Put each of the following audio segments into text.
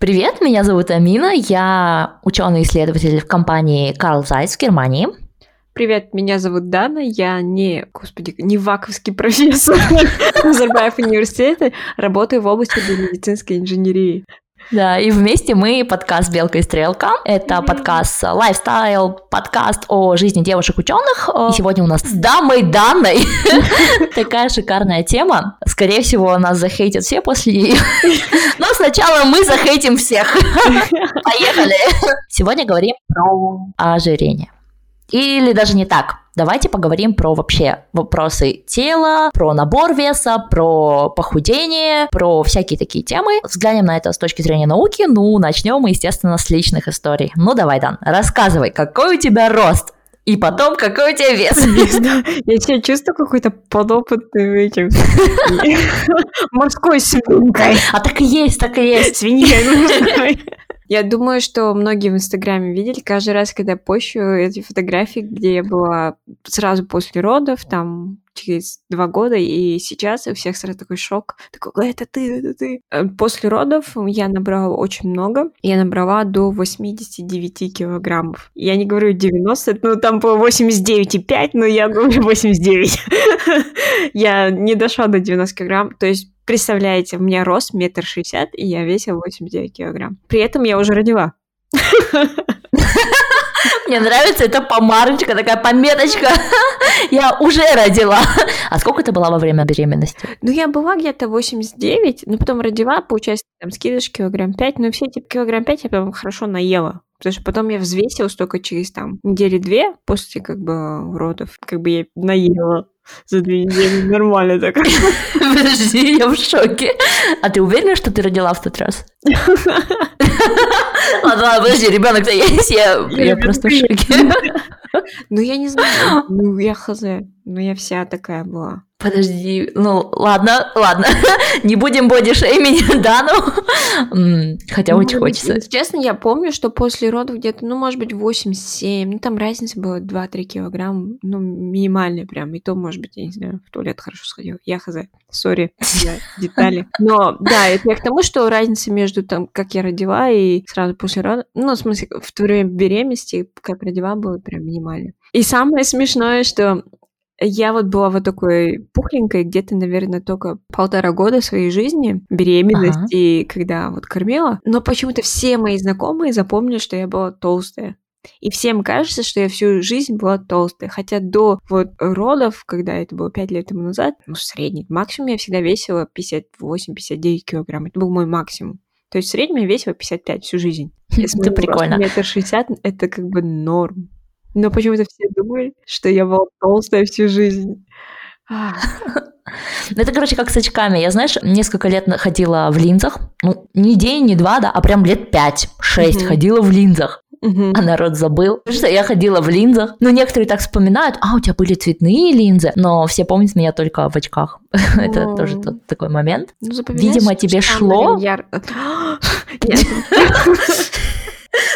Привет, меня зовут Амина, я ученый-исследователь в компании Carl Zeiss в Германии. Привет, меня зовут Дана, я не, господи, не ваковский профессор Назарбаев университета, работаю в области медицинской инженерии. Да, и вместе мы подкаст «Белка и стрелка». Это mm-hmm. подкаст лайфстайл, подкаст о жизни девушек-ученых. И сегодня у нас с дамой Данной такая шикарная тема. Скорее всего, нас захейтят все после нее. Но сначала мы захейтим всех. Поехали. Сегодня говорим про ожирение. Или даже не так. Давайте поговорим про вообще вопросы тела, про набор веса, про похудение, про всякие такие темы. Взглянем на это с точки зрения науки. Ну, начнем мы, естественно, с личных историй. Ну, давай, Дан, рассказывай, какой у тебя рост? И потом, какой у тебя вес? Я себя чувствую какой-то подопытным этим морской свинкой. А так и есть, так и есть. Свиньей. Я думаю, что многие в Инстаграме видели каждый раз, когда я пощу эти фотографии, где я была сразу после родов, там через два года, и сейчас у всех сразу такой шок. Такой, это ты, это ты. Э, после родов я набрала очень много. Я набрала до 89 килограммов. Я не говорю 90, ну там было 89,5, но я говорю 89. я не дошла до 90 килограмм. То есть Представляете, у меня рост метр шестьдесят, и я весила 89 килограмм. При этом я уже родила. Мне нравится эта помарочка, такая пометочка. Я уже родила. А сколько ты была во время беременности? Ну, я была где-то 89, но потом родила, получается, там скидыш килограмм 5, но все эти килограмм 5 я потом хорошо наела. Потому что потом я взвесилась только через там недели две после как бы родов. Как бы я наела за две недели. Нормально так. Подожди, я в шоке. А ты уверена, что ты родила в тот раз? Ладно, ладно, подожди, ребенок-то есть, я, я просто в шоке. Ну, я не знаю, ну, я хз, ну, я вся такая была. Подожди, ну ладно, ладно, не будем бодишеймить Дану, хотя ну, очень хочется. Честно, я помню, что после родов где-то, ну, может быть, 8-7, ну, там разница была 2-3 килограмма, ну, минимальная прям, и то, может быть, я не знаю, в туалет хорошо сходила, я хз, сори, детали. Но, да, это я к тому, что разница между там, как я родила и сразу после родов, ну, в смысле, в то время беременности, как родила, было прям минимальная. И самое смешное, что я вот была вот такой пухленькой где-то, наверное, только полтора года своей жизни, беременности, ага. когда вот кормила. Но почему-то все мои знакомые запомнили, что я была толстая. И всем кажется, что я всю жизнь была толстая. Хотя до вот родов, когда это было 5 лет тому назад, ну, средний, максимум я всегда весила 58-59 килограмм. Это был мой максимум. То есть в среднем я весила 55 всю жизнь. Это прикольно. Метр шестьдесят — это как бы норм. Но почему-то все думают, что я была толстая всю жизнь. Ну, это, короче, как с очками. Я, знаешь, несколько лет ходила в линзах. Ну, не день, не два, да, а прям лет пять, шесть ходила в линзах. А народ забыл, что я ходила в линзах. Ну, некоторые так вспоминают, а, у тебя были цветные линзы, но все помнят меня только в очках. Это тоже тот такой момент. Ну, Видимо, тебе шло.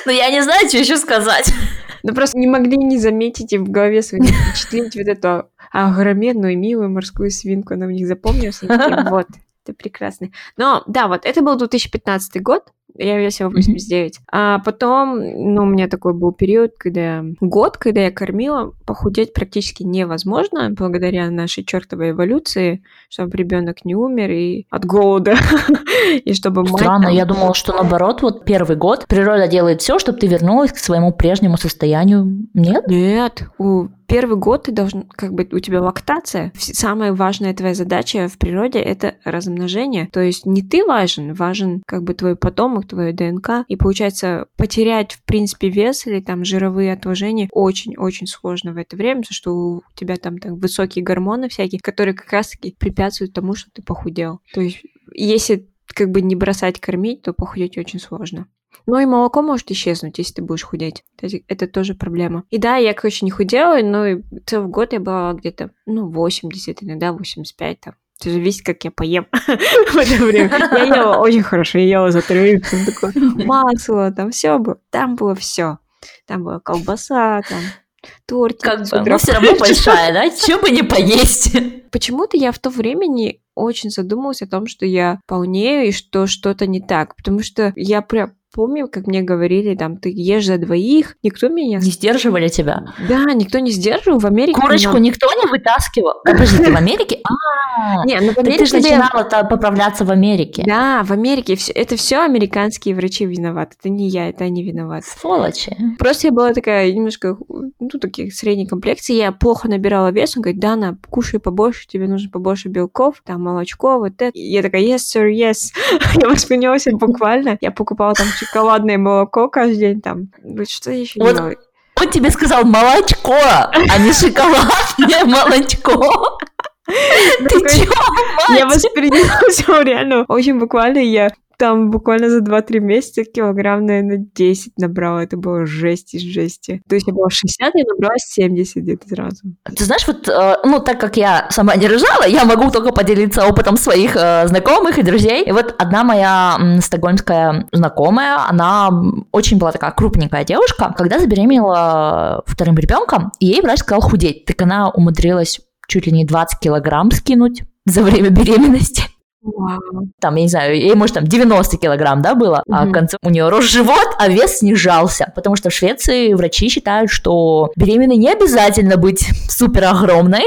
Ну, я не знаю, что еще сказать. Ну, просто не могли не заметить и в голове своей впечатлить вот эту огроменную, милую морскую свинку. Она у них запомнилась. Вот, это прекрасно. Но, да, вот, это был 2015 год, я весила 89. Mm-hmm. А потом, ну, у меня такой был период, когда год, когда я кормила, похудеть практически невозможно, благодаря нашей чертовой эволюции, чтобы ребенок не умер и от голода, и чтобы мать... Странно, я думала, что наоборот, вот первый год природа делает все, чтобы ты вернулась к своему прежнему состоянию. Нет? Нет, у первый год ты должен, как бы у тебя лактация. Самая важная твоя задача в природе это размножение. То есть не ты важен, важен как бы твой потомок, твою ДНК. И получается потерять в принципе вес или там жировые отложения очень-очень сложно в это время, потому что у тебя там, там высокие гормоны всякие, которые как раз-таки препятствуют тому, что ты похудел. То есть если как бы не бросать кормить, то похудеть очень сложно. Ну и молоко может исчезнуть, если ты будешь худеть. Это, это тоже проблема. И да, я, короче, не худела, но и целый год я была где-то, ну, 80, иногда 85 там. Это зависит, как я поем в это время. Я ела очень хорошо, я ела за три такое масло, там все было. Там было все. Там была колбаса, там тортик. Как бы, но все равно большая, да? Чего бы не поесть? Почему-то я в то время не очень задумалась о том, что я полнею и что что-то не так. Потому что я прям помню, как мне говорили, там, ты ешь за двоих, никто меня... Не сдерживали тебя? Да, никто не сдерживал. В Америке... Курочку меня... никто не вытаскивал? Подожди, ты в Америке? А, не, ну, ты же начинала поправляться в Америке. Да, в Америке. Это все американские врачи виноваты. Это не я, это они виноваты. Сволочи. Просто я была такая немножко, ну, таких средней комплекции. Я плохо набирала вес. Он говорит, Дана, кушай побольше, тебе нужно побольше белков, там, молочко, вот это. Я такая, yes, sir, yes. я восприняла себя буквально. Я покупала там шоколадное молоко каждый день там. Что еще вот. делать? Он тебе сказал молочко, а не шоколадное молочко. Ты чё, Я восприняла все реально очень буквально. Я там буквально за 2-3 месяца килограмм, наверное, 10 набрала. Это было жесть из жести. То есть я была 60, я набрала 70 где-то сразу. Ты знаешь, вот, э, ну, так как я сама не рожала, я могу только поделиться опытом своих э, знакомых и друзей. И вот одна моя стокгольмская знакомая, она очень была такая крупненькая девушка, когда забеременела вторым ребенком, ей врач сказал худеть. Так она умудрилась чуть ли не 20 килограмм скинуть за время беременности. Вау. Там, я не знаю, ей, может, там 90 килограмм, да, было, угу. а к концу у нее рос живот, а вес снижался, потому что в Швеции врачи считают, что беременной не обязательно быть супер огромной,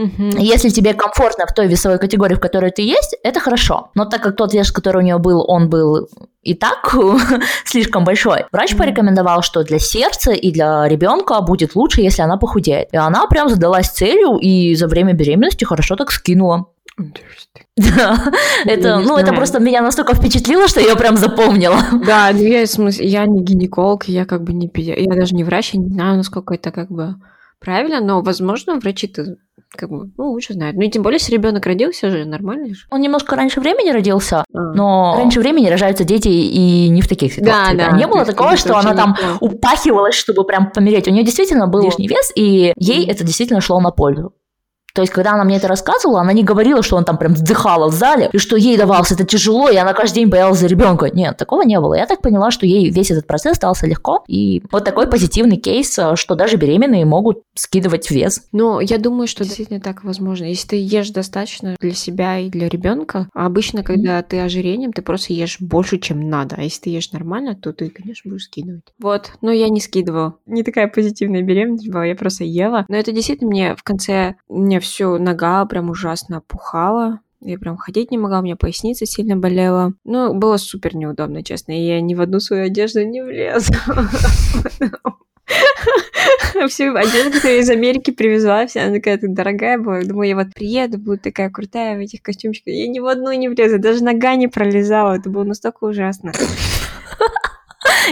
Угу. Если тебе комфортно в той весовой категории, в которой ты есть, это хорошо. Но так как тот вес, который у нее был, он был и так слишком большой, врач mm порекомендовал, что для сердца и для ребенка будет лучше, если она похудеет. И она прям задалась целью и за время беременности хорошо так скинула. Да, это, ну, это просто меня настолько впечатлило, что я прям запомнила. Да, ну я, в смысле, я не гинеколог, я как бы не я даже не врач, я не знаю, насколько это как бы правильно, но, возможно, врачи-то как бы, ну, лучше знают. Ну и тем более, если ребенок родился же, нормально же. Он немножко раньше времени родился, а. но раньше времени рожаются дети и не в таких ситуациях. Да, да. Не было такого, что она там упахивалась, чтобы прям помереть. У нее действительно был лишний вес, и ей это действительно шло на пользу. То есть, когда она мне это рассказывала, она не говорила, что он там прям вздыхала в зале, и что ей давалось это тяжело, и она каждый день боялась за ребенка. Нет, такого не было. Я так поняла, что ей весь этот процесс стался легко. И вот такой позитивный кейс, э, что даже беременные могут скидывать вес. Но я думаю, что действительно так возможно. Если ты ешь достаточно для себя и для ребенка, а обычно, когда ты ожирением, ты просто ешь больше, чем надо. А если ты ешь нормально, то ты, конечно, будешь скидывать. Вот, но я не скидывала. Не такая позитивная беременность была, я просто ела. Но это действительно мне в конце, мне все нога прям ужасно опухала. Я прям ходить не могла, у меня поясница сильно болела. Ну, было супер неудобно, честно. И я ни в одну свою одежду не влезла. Всю одежду, которую из Америки привезла, вся она такая дорогая была. Думаю, я вот приеду, буду такая крутая в этих костюмчиках. Я ни в одну не влезла, даже нога не пролезала. Это было настолько ужасно.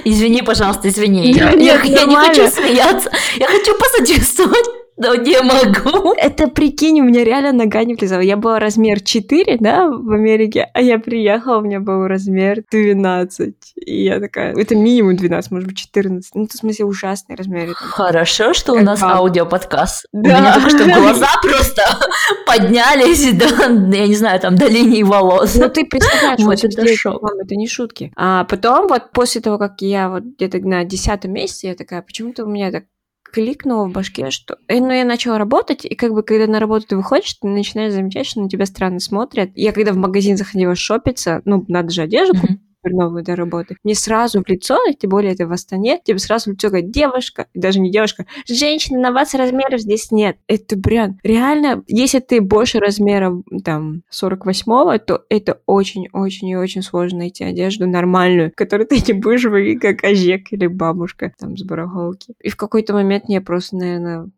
Извини, пожалуйста, извини. Я, я, я не хочу смеяться. Я хочу посочувствовать. Но не могу. Это прикинь, у меня реально нога не влезала. Я была размер 4, да, в Америке, а я приехала, у меня был размер 12. И я такая, это минимум 12, может быть 14. Ну, в смысле, ужасный размер. Хорошо, что у нас аудиоподкаст. Да. У меня только что глаза просто поднялись, да, я не знаю, там до линии волос. Ну, ты представляешь, вот это шок. Это не шутки. А потом, вот после того, как я вот где-то на десятом месяце, я такая, почему-то у меня так кликнуло в башке, что... Э, ну, я начала работать, и как бы, когда на работу ты выходишь, ты начинаешь замечать, что на тебя странно смотрят. Я когда в магазин заходила шопиться, ну, надо же одежду mm-hmm. Купить, новую до работы, мне сразу в лицо, тем более это в Астане, тебе сразу в лицо говорит, девушка, даже не девушка, женщина, на вас размеров здесь нет. Это прям, реально, если ты больше размера, там, 48-го, то это очень-очень и очень сложно найти одежду нормальную, которую ты не будешь выглядеть как ожек или бабушка, там, с барахолки. И в какой-то момент я просто, наверное,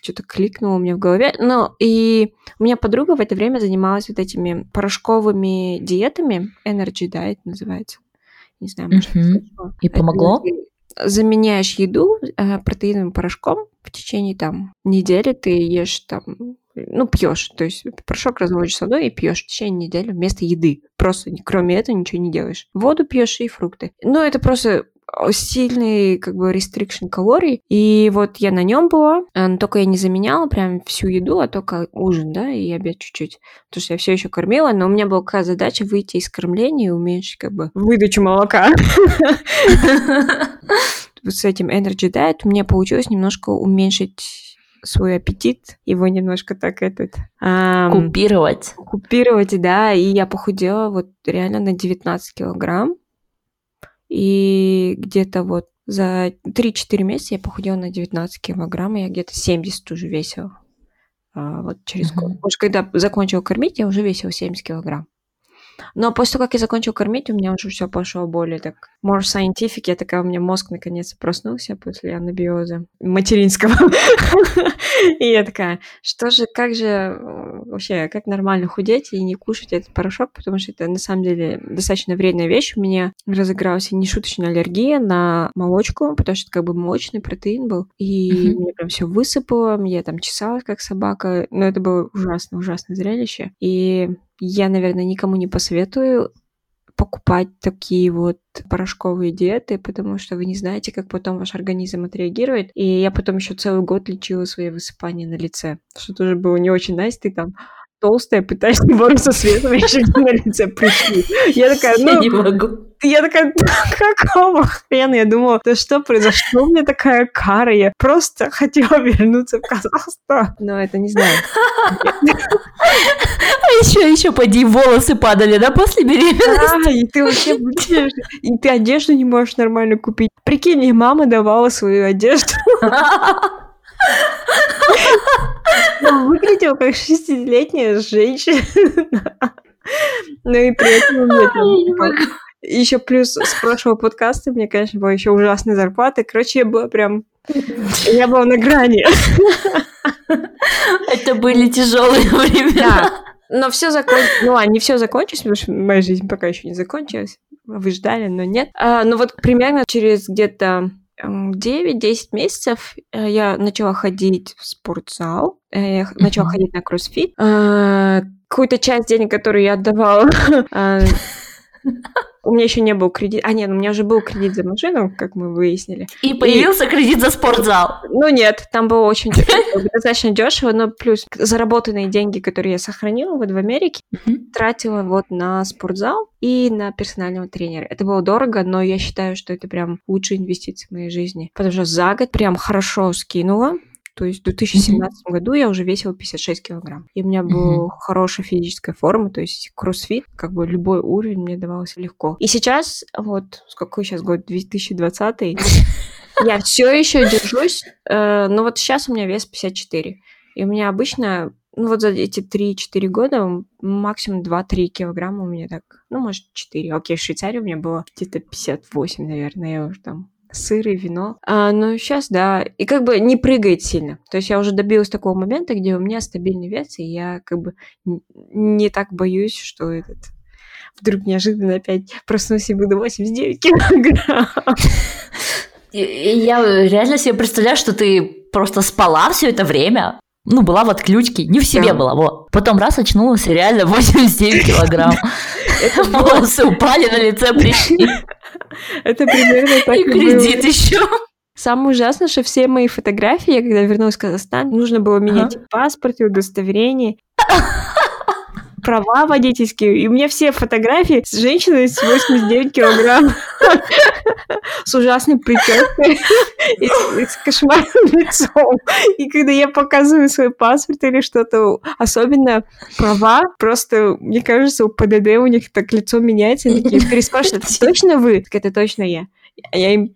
что-то кликнуло у меня в голове. Ну, и у меня подруга в это время занималась вот этими порошковыми диетами. Energy Diet называется. Не знаю, может, mm-hmm. И помогло? заменяешь еду э, протеиновым порошком в течение там недели ты ешь там ну, пьешь, то есть порошок разводишь с водой и пьешь в течение недели вместо еды. Просто кроме этого ничего не делаешь. Воду пьешь и фрукты. Ну, это просто сильный как бы restriction калорий, и вот я на нем была, э, только я не заменяла прям всю еду, а только ужин, да, и обед чуть-чуть, потому что я все еще кормила, но у меня была какая задача выйти из кормления и уменьшить как бы выдачу молока. С этим Energy Diet мне получилось немножко уменьшить свой аппетит, его немножко так этот... Эм, купировать. Купировать, да, и я похудела вот реально на 19 килограмм. И где-то вот за 3-4 месяца я похудела на 19 килограмм, и я где-то 70 уже весила. А, вот через год. Может, когда закончила кормить, я уже весила 70 килограмм. Но после того, как я закончил кормить, у меня уже все пошло более так more scientific. Я такая, у меня мозг наконец проснулся после анабиоза материнского. И я такая, что же, как же вообще, как нормально худеть и не кушать этот порошок, потому что это на самом деле достаточно вредная вещь. У меня разыгралась нешуточная аллергия на молочку, потому что это как бы молочный протеин был. И мне прям все высыпало, я там чесалась как собака. Но это было ужасно, ужасное зрелище. И я, наверное, никому не посоветую покупать такие вот порошковые диеты, потому что вы не знаете, как потом ваш организм отреагирует. И я потом еще целый год лечила свои высыпания на лице, что тоже было не очень nice. Ты там толстая, пытаешься бороться с ветром, еще на лице пришли. Я такая, ну... Я не могу. Я такая, какого хрена? Я думала, да что произошло? У меня такая кара. Я просто хотела вернуться в Казахстан. Но это не знаю. А еще, еще поди, волосы падали, да, после беременности? Да, и ты вообще и ты одежду не можешь нормально купить. Прикинь, мне мама давала свою одежду. Ну, выглядел как шестилетняя женщина. Ну и при этом у меня там, еще плюс с прошлого подкаста мне, конечно, была еще ужасная зарплата. Короче, я была прям... Я была на грани. Это были тяжелые времена. Да. Но все закончилось. Ну, а не все закончилось, потому что моя жизнь пока еще не закончилась. Вы ждали, но нет. А, ну вот примерно через где-то 9-10 месяцев э, я начала ходить в спортзал, э, я начала ходить на кроссфит. А, какую-то часть денег, которую я отдавала а, у меня еще не был кредит. А, нет, у меня уже был кредит за машину, как мы выяснили. И появился и... кредит за спортзал. Ну нет, там было очень достаточно дешево, но плюс заработанные деньги, которые я сохранила вот в Америке, тратила вот на спортзал и на персонального тренера. Это было дорого, но я считаю, что это прям лучшая инвестиция в моей жизни. Потому что за год прям хорошо скинула. То есть в 2017 mm-hmm. году я уже весила 56 килограмм. И у меня была mm-hmm. хорошая физическая форма, то есть кроссфит, как бы любой уровень мне давался легко. И сейчас, вот, какой сейчас год, 2020 я все еще держусь, э, но вот сейчас у меня вес 54. И у меня обычно, ну вот за эти 3-4 года максимум 2-3 килограмма у меня так, ну может 4. Окей, в Швейцарии у меня было где-то 58, наверное, я уже там сыр и вино. А, ну, сейчас, да. И как бы не прыгает сильно. То есть я уже добилась такого момента, где у меня стабильный вес, и я как бы не так боюсь, что этот вдруг неожиданно опять проснусь и буду 89 килограмм. Я реально себе представляю, что ты просто спала все это время, ну, была в отключке, не в себе да. была, вот. Потом раз очнулась, и реально 89 килограмм. Волосы упали на лице, пришли. Это примерно так и кредит еще. Самое ужасное, что все мои фотографии, я когда вернулась в Казахстан, нужно было менять ага. паспорт и удостоверение права водительские, и у меня все фотографии с женщиной с 89 килограмм, с ужасной прической и с кошмарным лицом. И когда я показываю свой паспорт или что-то, особенно права, просто, мне кажется, у ПДД у них так лицо меняется, и такие переспрашивают, это точно вы? Так это точно я. А я им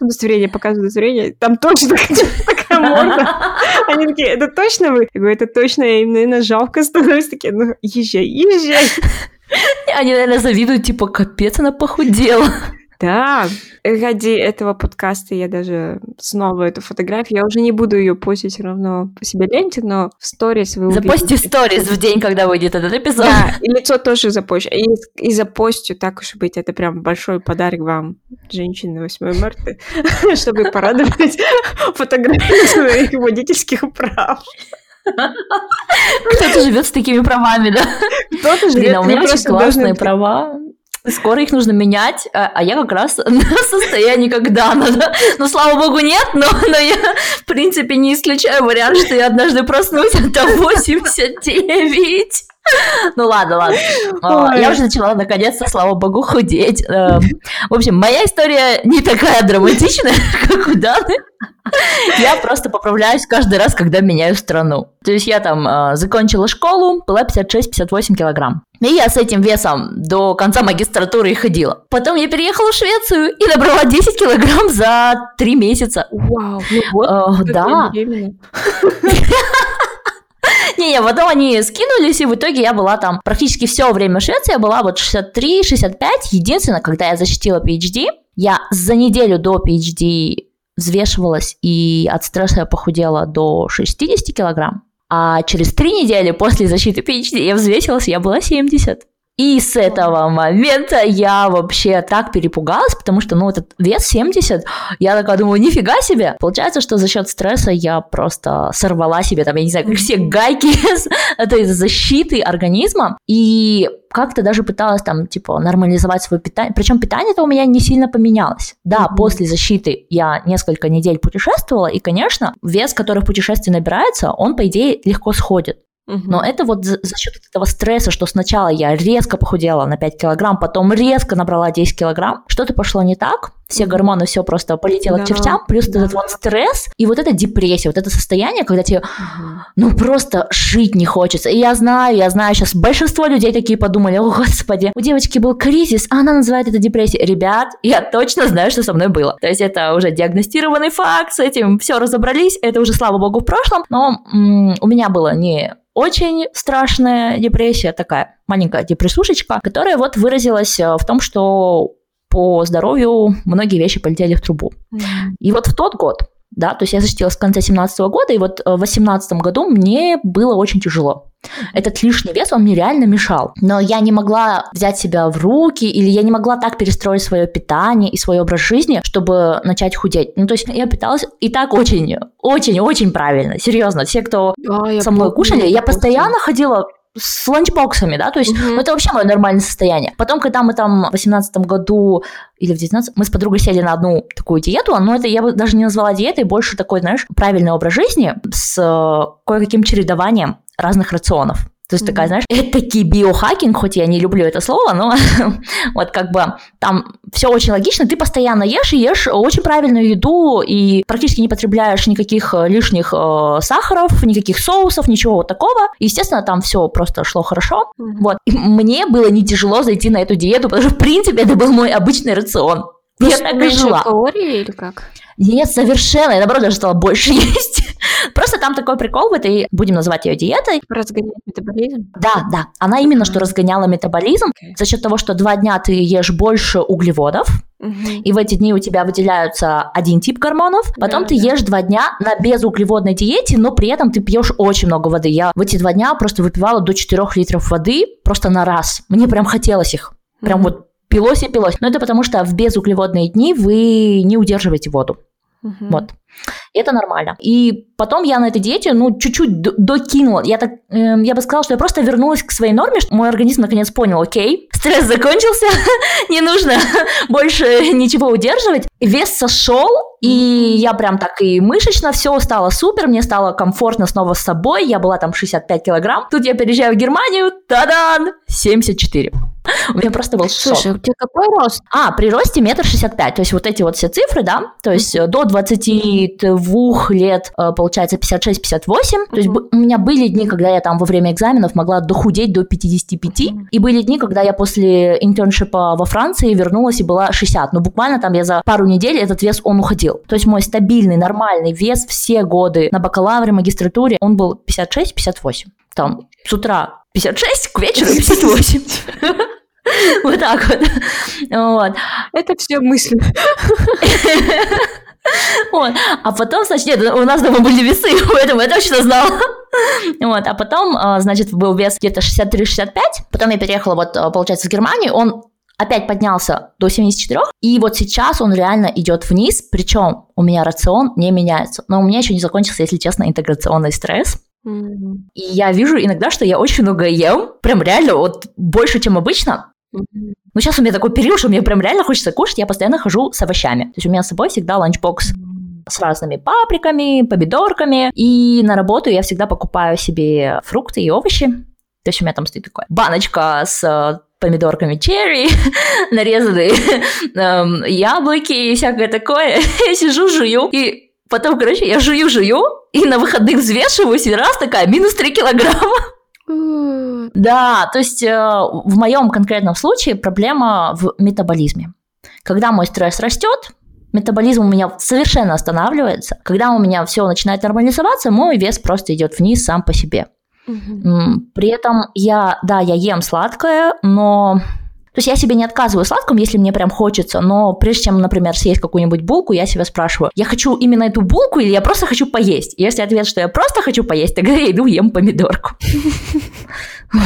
удостоверение, показываю удостоверение, там точно такая морда. Они такие, это точно вы? Я говорю, это точно, я им, наверное, жалко становится. Такие, ну, езжай, езжай. Они, наверное, завидуют, типа, капец, она похудела. Да, ради этого подкаста я даже снова эту фотографию, я уже не буду ее постить все равно по себе ленте, но в сторис вы Запости сторис в день, когда выйдет этот эпизод. Да, и лицо тоже запощу. И, и запостю, так уж и быть, это прям большой подарок вам, женщины, 8 марта, чтобы порадовать фотографии своих водительских прав. Кто-то живет с такими правами, да? Кто-то живет. у меня очень классные права. Скоро их нужно менять, а, а я как раз на состоянии, когда надо. Ну, слава богу, нет, но, но я, в принципе, не исключаю вариант, что я однажды проснусь, а там 89. Ну ладно, ладно. Ой. Я уже начала наконец-то, слава богу, худеть. Эм, в общем, моя история не такая драматичная, как у Даны. Я просто поправляюсь каждый раз, когда меняю страну. То есть я там закончила школу, была 56-58 килограмм. И я с этим весом до конца магистратуры и ходила. Потом я переехала в Швецию и набрала 10 килограмм за 3 месяца. Вау, ну вот, uh, да. Не-не, потом они скинулись, и в итоге я была там практически все время в Швеции, я была вот 63-65. Единственное, когда я защитила PhD, я за неделю до PhD взвешивалась, и от стресса я похудела до 60 килограмм. А через три недели после защиты PhD я взвесилась, я была 70. И с этого момента я вообще так перепугалась, потому что, ну, этот вес 70, я такая думаю, нифига себе. Получается, что за счет стресса я просто сорвала себе, там, я не знаю, как все гайки этой защиты организма. И как-то даже пыталась там, типа, нормализовать свое питание. Причем питание-то у меня не сильно поменялось. Да, mm-hmm. после защиты я несколько недель путешествовала, и, конечно, вес, который в путешествии набирается, он, по идее, легко сходит. Но это вот за, за счет этого стресса, что сначала я резко похудела на 5 килограмм, потом резко набрала 10 килограмм, что-то пошло не так, все гормоны, все просто полетело да, к чертям, плюс да. этот вот стресс и вот эта депрессия, вот это состояние, когда тебе, угу. ну, просто жить не хочется. И я знаю, я знаю, сейчас большинство людей такие подумали, о, господи, у девочки был кризис, а она называет это депрессией. Ребят, я точно знаю, что со мной было. То есть это уже диагностированный факт, с этим все разобрались, это уже, слава богу, в прошлом, но м- у меня было не очень страшная депрессия, такая маленькая депрессушечка, которая вот выразилась э, в том, что по здоровью многие вещи полетели в трубу. И вот в тот год, да, то есть я защитилась в конце 17 года, и вот э, в 18 году мне было очень тяжело. Этот лишний вес, он мне реально мешал. Но я не могла взять себя в руки, или я не могла так перестроить свое питание и свой образ жизни, чтобы начать худеть. Ну, то есть я питалась и так очень, очень, очень правильно. Серьезно, все, кто да, со мной помню, кушали, я постоянно ходила с ланчбоксами, да, то есть mm-hmm. ну, это вообще мое нормальное состояние. Потом, когда мы там в 18 году или в 19 мы с подругой сели на одну такую диету, но это я бы даже не назвала диетой, больше такой, знаешь, правильный образ жизни с э, кое-каким чередованием разных рационов. То есть mm-hmm. такая, знаешь, это такие биохакинг, хоть я не люблю это слово, но вот как бы там все очень логично, ты постоянно ешь и ешь очень правильную еду и практически не потребляешь никаких э, лишних э, сахаров, никаких соусов, ничего вот такого. Естественно, там все просто шло хорошо. Mm-hmm. Вот. И мне было не тяжело зайти на эту диету, потому что, в принципе, это был мой обычный рацион. Я так и жила. калории или как? Нет, совершенно. Я, наоборот, даже стала больше есть. Просто там такой прикол в этой, будем называть ее диетой. Разгонять метаболизм? Да, да. Она именно что разгоняла метаболизм okay. за счет того, что два дня ты ешь больше углеводов, и в эти дни у тебя выделяются один тип гормонов, потом да, ты да. ешь два дня на безуглеводной диете, но при этом ты пьешь очень много воды. Я в эти два дня просто выпивала до 4 литров воды просто на раз. Мне прям хотелось их. Прям uh-huh. вот пилось и пилось. Но это потому что в безуглеводные дни вы не удерживаете воду. Угу. Вот. Это нормально. И потом я на этой диете, ну, чуть-чуть докинула. Я так, э, я бы сказала, что я просто вернулась к своей норме, что мой организм наконец понял, окей, стресс закончился, не нужно больше ничего удерживать. Вес сошел, и я прям так и мышечно все стало супер, мне стало комфортно снова с собой, я была там 65 килограмм. Тут я переезжаю в Германию, тадан, 74. У меня просто был шок. Слушай, у тебя какой рост? А, при росте метр шестьдесят пять. То есть вот эти вот все цифры, да, то есть до 22 лет, э, получается, 56-58. То есть у меня были дни, когда я там во время экзаменов могла дохудеть до 55. И были дни, когда я после интерншипа во Франции вернулась и была 60. Но буквально там я за пару недель этот вес, он уходил. То есть мой стабильный, нормальный вес все годы на бакалавре, магистратуре, он был 56-58. Там с утра 56, к вечеру 58. Вот так вот. вот. Это все мысли. Вот. А потом, значит, нет, у нас дома были весы, поэтому я точно знала. Вот. А потом, а, значит, был вес где-то 63-65. Потом я переехала, вот, а, получается, в Германию. Он опять поднялся до 74, и вот сейчас он реально идет вниз, причем у меня рацион не меняется. Но у меня еще не закончился, если честно, интеграционный стресс. Mm-hmm. И я вижу иногда, что я очень много ем, прям реально вот больше, чем обычно, Ну, сейчас у меня такой период, что мне прям реально хочется кушать, я постоянно хожу с овощами. То есть у меня с собой всегда ланчбокс с разными паприками, помидорками. И на работу я всегда покупаю себе фрукты и овощи. То есть у меня там стоит такая баночка с э, помидорками черри, нарезанные эм, яблоки и всякое такое. я сижу, жую, и потом, короче, я жую-жую, и на выходных взвешиваюсь, и раз такая, минус 3 килограмма. Да, то есть э, в моем конкретном случае проблема в метаболизме. Когда мой стресс растет, метаболизм у меня совершенно останавливается. Когда у меня все начинает нормализоваться, мой вес просто идет вниз сам по себе. Угу. При этом я, да, я ем сладкое, но то есть я себе не отказываю сладком, если мне прям хочется, но прежде чем, например, съесть какую-нибудь булку, я себя спрашиваю, я хочу именно эту булку или я просто хочу поесть? Если ответ, что я просто хочу поесть, тогда я иду ем помидорку.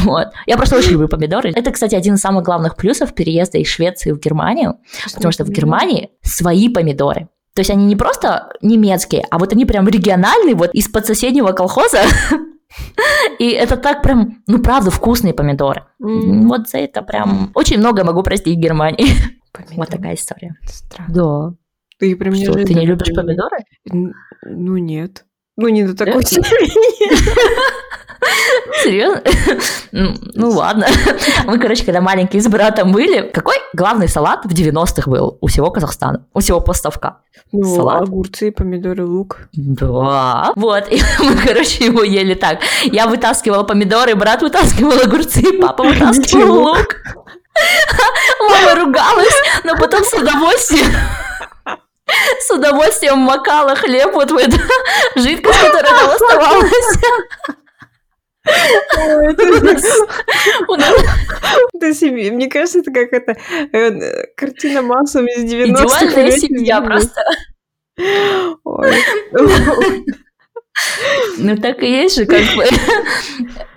Вот. Я просто очень люблю помидоры. Это, кстати, один из самых главных плюсов переезда из Швеции в Германию, потому что в Германии свои помидоры. То есть они не просто немецкие, а вот они прям региональные, вот из-под соседнего колхоза И это так прям, ну правда, вкусные помидоры. Mm. Вот за это прям очень много могу простить Германии. Помидоры. Вот такая история. Странно. Да. Ты прям Что, ты не любишь помидоры? Ну нет. Ну не до такой степени. Серьезно? Ну ладно. Мы, короче, когда маленькие с братом были, какой главный салат в 90-х был у всего Казахстана, у всего поставка? Ну, салат. огурцы, помидоры, лук. Да. Вот, и мы, короче, его ели так. Я вытаскивала помидоры, брат вытаскивал огурцы, папа вытаскивал лук. Мама ругалась, но потом с удовольствием с удовольствием макала хлеб вот в эту жидкость, которая там оставалась. Это себе, мне кажется, это как это э, картина массом из 90-х. Идеальная семья просто. Ну так и есть же, как бы.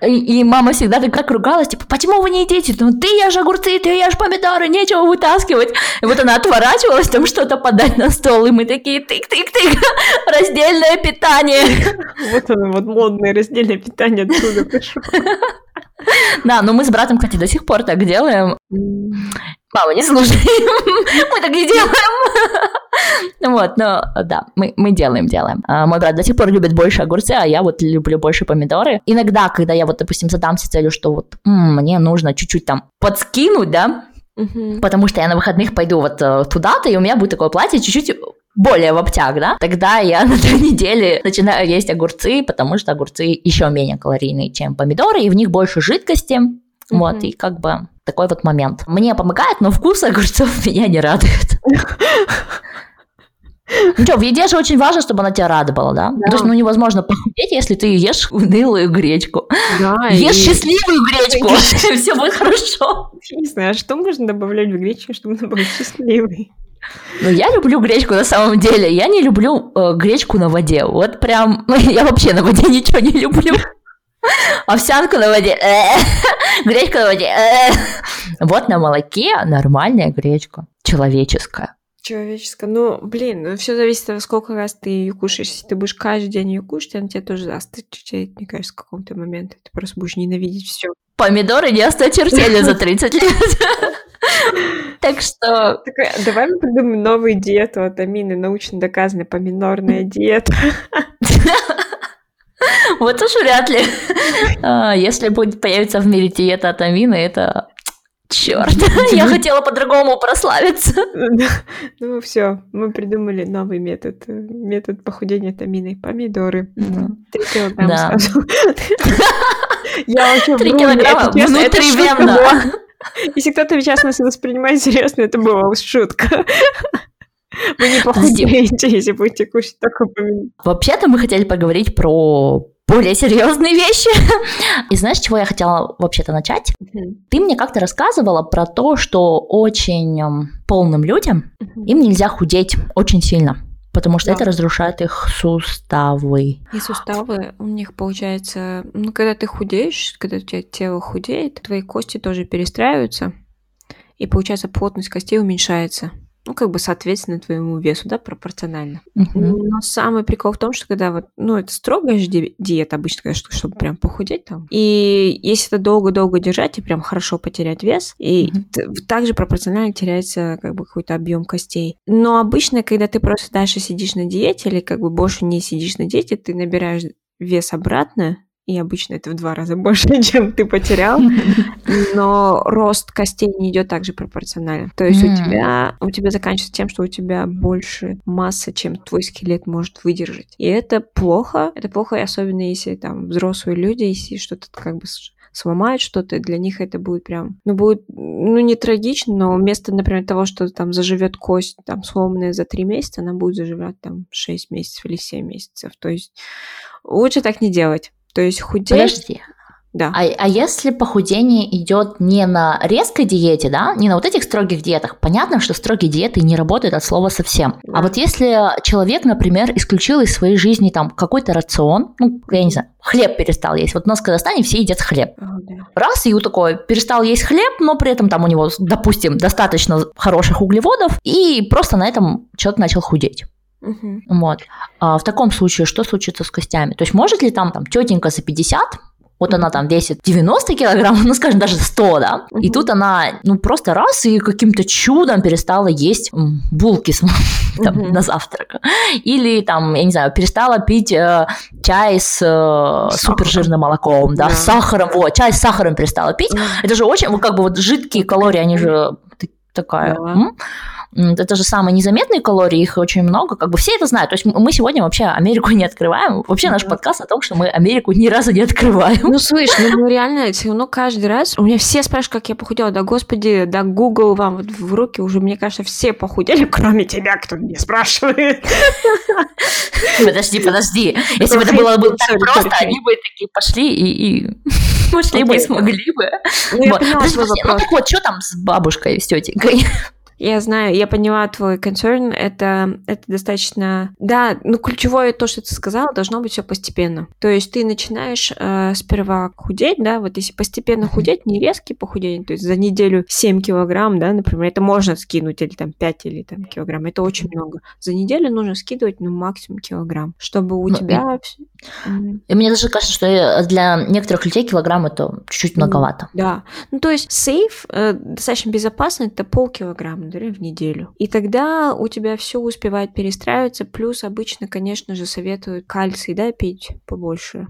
И, и мама всегда так как ругалась, типа, почему вы не едите? Ну ты ешь огурцы, ты ешь помидоры, нечего вытаскивать. И вот она отворачивалась, там что-то подать на стол, и мы такие тык-тык-тык, раздельное питание. Вот оно, вот модное раздельное питание отсюда пришло. Да, но мы с братом, кстати, до сих пор так делаем. Мама, не слушай, мы так не делаем. Вот, но да, мы, мы делаем, делаем. А, мой брат до сих пор любит больше огурцы, а я вот люблю больше помидоры. Иногда, когда я вот, допустим, задамся целью, что вот м-м, мне нужно чуть-чуть там подскинуть, да. Потому что я на выходных пойду вот э, туда-то, и у меня будет такое платье чуть-чуть более в обтяг, да, тогда я на той неделе начинаю есть огурцы, потому что огурцы еще менее калорийные, чем помидоры, и в них больше жидкости, mm-hmm. вот, и как бы такой вот момент. Мне помогает, но вкус огурцов меня не радует. Ну что, в еде же очень важно, чтобы она тебя радовала, да? да. То есть, ну, невозможно похудеть, если ты ешь унылую гречку. Да, ешь и... счастливую гречку, все будет хорошо. Не знаю, а что можно добавлять в гречку, чтобы она была счастливой? Ну, я люблю гречку на самом деле. Я не люблю э, гречку на воде. Вот прям, я вообще на воде ничего не люблю. Овсянку на воде, гречку на воде. Вот на молоке нормальная гречка, человеческая. Человеческая. Ну, блин, ну все зависит от сколько раз ты ее кушаешь. Если ты будешь каждый день ее кушать, она тебе тоже осточертеет, мне кажется, в каком-то моменте. Ты просто будешь ненавидеть все. Помидоры не осточертели за 30 лет. Так что... Давай мы придумаем новую диету от Амины, научно доказанная помидорная диета. Вот уж вряд ли. А, если будет появиться в мире диета от Амины, это Черт, я хотела по-другому прославиться. Ну все, мы придумали новый метод. Метод похудения таминой. Помидоры. Три килограмма сразу. Я очень Три килограмма внутривенно. Если кто-то сейчас нас воспринимает серьезно, это была шутка. Вы не похудеете, если будете кушать только помидоры. Вообще-то мы хотели поговорить про более серьезные вещи. И знаешь, чего я хотела вообще-то начать? Mm-hmm. Ты мне как-то рассказывала про то, что очень эм, полным людям mm-hmm. им нельзя худеть очень сильно. Потому что да. это разрушает их суставы. И суставы у них получается, ну, когда ты худеешь, когда у тебя тело худеет, твои кости тоже перестраиваются, и получается плотность костей уменьшается. Ну, как бы соответственно твоему весу, да, пропорционально. Мгм. Но самый прикол в том, что когда вот, ну, это строгая же ди- диета обычно, конечно, чтобы прям похудеть там. И если это долго-долго держать и прям хорошо потерять вес, и т- также пропорционально теряется как бы какой-то объем костей. Но обычно, когда ты просто дальше сидишь на диете или как бы больше не сидишь на диете, ты набираешь вес обратно, и обычно это в два раза больше, чем ты потерял но рост костей не идет также пропорционально. То есть у тебя у тебя заканчивается тем, что у тебя больше массы, чем твой скелет может выдержать. И это плохо. Это плохо, и особенно если там взрослые люди, если что-то как бы сломают что-то, для них это будет прям, ну, будет, ну, не трагично, но вместо, например, того, что там заживет кость, там, сломанная за три месяца, она будет заживать там 6 месяцев или 7 месяцев. То есть лучше так не делать. То есть худеть, Подожди. да. А, а если похудение идет не на резкой диете, да, не на вот этих строгих диетах, понятно, что строгие диеты не работают от слова совсем. Да. А вот если человек, например, исключил из своей жизни там какой-то рацион, ну, я не знаю, хлеб перестал есть. Вот у нас в Казахстане все едят хлеб. А, да. Раз, и у такой перестал есть хлеб, но при этом там у него, допустим, достаточно хороших углеводов, и просто на этом человек начал худеть. Мгм. Вот. А в таком случае что случится с костями? То есть может ли там, там тетенька за 50, вот она там весит 90 килограмм, ну, скажем, даже 100, да, и Мгм. тут она, ну, просто раз и каким-то чудом перестала есть булки с, там, Мгм. на завтрак. Или там, я не знаю, перестала пить э, чай с э, супержирным молоком, да, Да. с сахаром, вот, чай с сахаром перестала пить. Мгм. Это же очень, вот как бы вот жидкие калории, они же такая... Да. м? Это же самые незаметные калории, их очень много, как бы все это знают. То есть мы сегодня вообще Америку не открываем. Вообще наш Да. подкаст о том, что мы Америку ни разу не открываем. Ну, слышь, ну, мы реально все равно каждый раз... У меня все спрашивают, как я похудела. Да, господи, да, Google вам вот в руки уже, мне кажется, все похудели, кроме тебя, кто меня спрашивает. Подожди, подожди. Если бы это было бы так Sorry, просто, они бы такие пошли и, пошли бы смогли бы. Ну, ну так вот, что там с бабушкой, с тетенькой? Я знаю, я поняла твой concern. Это, это достаточно... Да, ну, ключевое то, что ты сказала, должно быть все постепенно. То есть ты начинаешь э, сперва худеть, да, вот если постепенно худеть, не резкий похудение, то есть за неделю 7 килограмм, да, например, это можно скинуть, или там 5 или там килограмм, это очень много. За неделю нужно скидывать, ну, максимум килограмм, чтобы у Ну, тебя... И мне даже кажется, что э, для некоторых людей килограмм это чуть-чуть Ну, многовато. Да. Ну, то есть сейф, э, достаточно безопасно, это полкилограмма, например, в неделю. И тогда у тебя все успевает перестраиваться, плюс обычно, конечно же, советуют кальций, да, пить побольше.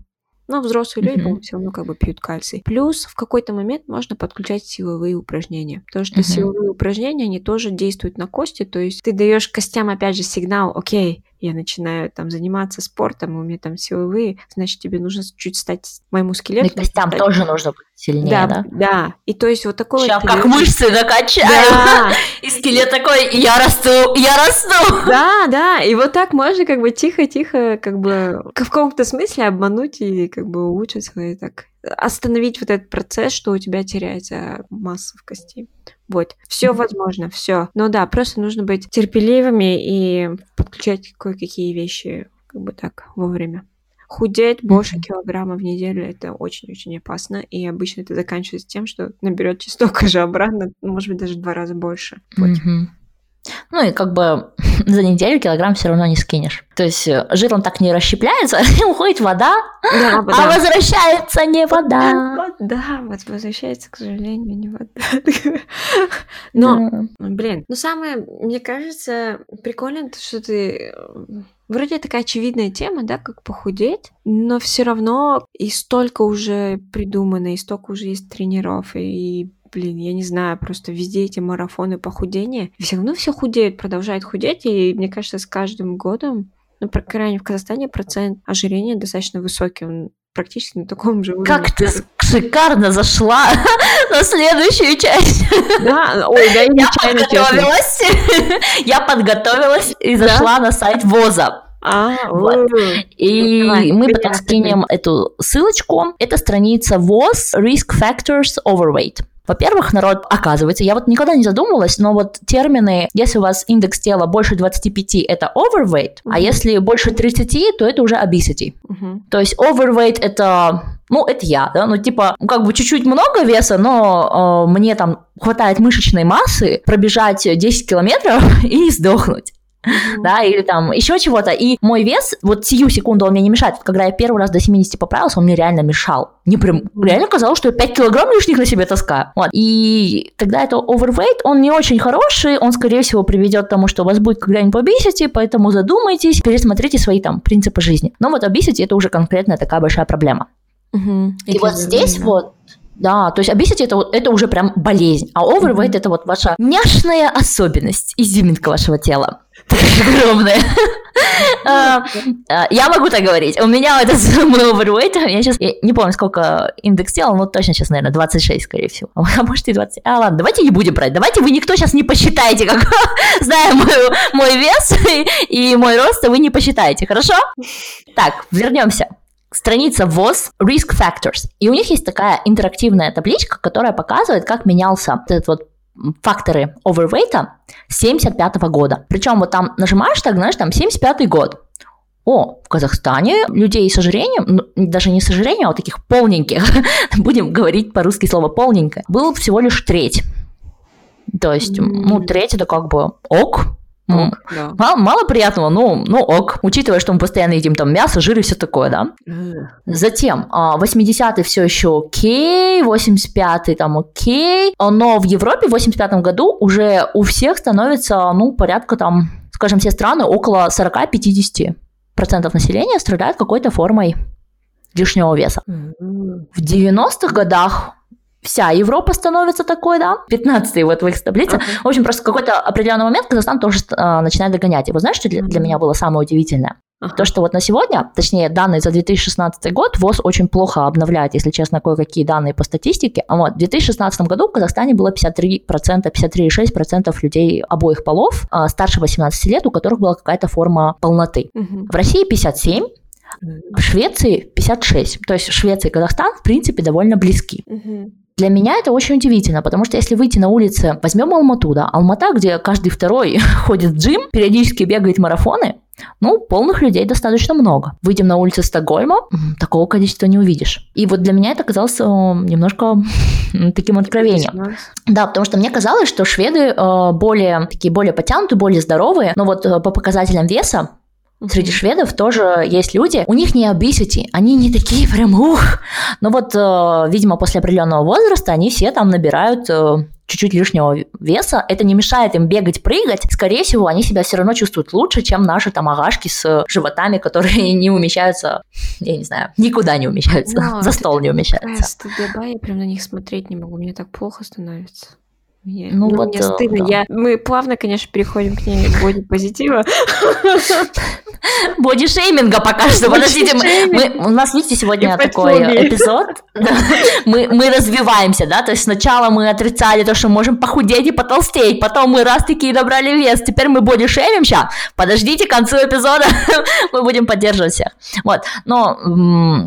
Но взрослые люди, по-моему, все равно как бы пьют кальций. Плюс в какой-то момент можно подключать силовые упражнения. Потому что силовые упражнения, они тоже действуют на кости. То есть ты даешь костям, опять же, сигнал, окей, я начинаю там заниматься спортом, у меня там силовые, значит, тебе нужно чуть стать моему Ну, скелету. и костям стать- тоже нужно быть сильнее, да, да? да. И то есть вот такой Сейчас вот как мышцы накачаю. Да, И скелет такой, я расту, я расту. да, да. И вот так можно как бы тихо-тихо, как бы в каком-то смысле обмануть и как бы улучшить свои так остановить вот этот процесс, что у тебя теряется масса в кости. Вот, все возможно, все. Но да, просто нужно быть терпеливыми и подключать кое-какие вещи как бы так вовремя. Худеть больше килограмма в неделю это очень-очень опасно, и обычно это заканчивается тем, что наберете столько же обратно, ну, может быть даже в два раза больше. Вот. Ну и как бы за неделю килограмм все равно не скинешь. То есть э, жир он так не расщепляется, уходит вода, Да, а вода. возвращается не вода. Да, вот возвращается, к сожалению, не вода. Но, Да. блин, ну самое, мне кажется, прикольно, то, что ты... э, Вроде такая очевидная тема, да, как похудеть, но все равно и столько уже придумано, и столько уже есть тренеров, и блин, я не знаю, просто везде эти марафоны похудения, все равно все худеют, продолжают худеть, и мне кажется, с каждым годом, ну, по крайней мере, в Казахстане процент ожирения достаточно высокий, он практически на таком же уровне. Как ты шикарно зашла на следующую часть. Да, ой, да, я нечаянно, подготовилась, я подготовилась и зашла на сайт ВОЗа. А, Вот. И Давай, мы потом скинем эту ссылочку. Это страница ВОЗ Risk Factors Overweight. Во-первых, народ, оказывается, я вот никогда не задумывалась, но вот термины, если у вас индекс тела больше 25, это overweight, mm-hmm. а если больше 30, то это уже obesity. Mm-hmm. То есть overweight это ну, это я, да, ну, типа, как бы чуть-чуть много веса, но э, мне там хватает мышечной массы пробежать 10 километров и сдохнуть да, или там еще чего-то. И мой вес, вот сию секунду он мне не мешает. Когда я первый раз до 70 поправился, он мне реально мешал. Мне прям реально казалось, что я 5 килограмм лишних на себе таскаю. Вот. И тогда это overweight, он не очень хороший, он, скорее всего, приведет к тому, что у вас будет когда-нибудь obesity, поэтому задумайтесь, пересмотрите свои там принципы жизни. Но вот obesity это уже конкретно такая большая проблема. Угу. И вот здесь да. вот да, то есть obesity это, это уже прям болезнь, а overweight mm-hmm. это вот ваша няшная особенность, изюминка вашего тела. Огромная. А, а, я могу так говорить. У меня это мой overweight, я сейчас не помню, сколько индекс тела, но точно сейчас, наверное, 26, скорее всего. А может и 20. А, ладно, давайте не будем брать. Давайте вы никто сейчас не посчитаете, как зная мой вес и мой рост, вы не посчитаете, хорошо? Так, вернемся страница ВОЗ Risk Factors. И у них есть такая интерактивная табличка, которая показывает, как менялся этот вот факторы с 75 года. Причем вот там нажимаешь так, знаешь, там 75 год. О, в Казахстане людей с ожирением, ну, даже не с ожирением, а вот таких полненьких, будем говорить по-русски слово полненькое, был всего лишь треть. То есть, ну, треть это как бы ок, Ок, да. мало, мало приятного, ну, ну ок, учитывая, что мы постоянно едим там мясо, жир и все такое, да. Затем, 80-й все еще окей, 85-й там окей, но в Европе в 85-м году уже у всех становится, ну, порядка там, скажем, все страны около 40-50 процентов населения страдают какой-то формой лишнего веса. В 90-х годах вся Европа становится такой, да, 15-й вот в их таблице. Uh-huh. В общем, просто в какой-то определенный момент Казахстан тоже э, начинает догонять. И вы знаете, что для, для меня было самое удивительное? Uh-huh. То, что вот на сегодня, точнее, данные за 2016 год, ВОЗ очень плохо обновляет, если честно, кое-какие данные по статистике. Вот, в 2016 году в Казахстане было 53%, 53,6% людей обоих полов, э, старше 18 лет, у которых была какая-то форма полноты. Uh-huh. В России 57%, в Швеции 56. То есть Швеция и Казахстан, в принципе, довольно близки. Угу. Для меня это очень удивительно, потому что если выйти на улицы, возьмем Алмату, да, Алмата, где каждый второй ходит в джим, периодически бегает марафоны, ну, полных людей достаточно много. Выйдем на улицы Стокгольма, такого количества не увидишь. И вот для меня это казалось э, немножко таким откровением. Да, потому что мне казалось, что шведы э, более такие более потянутые, более здоровые, но вот э, по показателям веса Среди шведов тоже есть люди, у них не obesity, они не такие прям ух, но вот, э, видимо, после определенного возраста они все там набирают э, чуть-чуть лишнего веса, это не мешает им бегать, прыгать, скорее всего, они себя все равно чувствуют лучше, чем наши там агашки с животами, которые не умещаются, я не знаю, никуда не умещаются, да, за стол не умещаются. Стыдоба, я прям на них смотреть не могу, мне так плохо становится. Мне, ну, ну, вот, мне стыдно. Да. Я, мы плавно, конечно, переходим к ней боди-позитива. Боди-шейминга пока что. Подождите, мы, мы, у нас, видите, сегодня такой эпизод. мы, мы развиваемся, да, то есть сначала мы отрицали то, что можем похудеть и потолстеть, потом мы раз такие набрали вес, теперь мы боди-шеймимся. Подождите к концу эпизода, мы будем поддерживать всех. Вот, но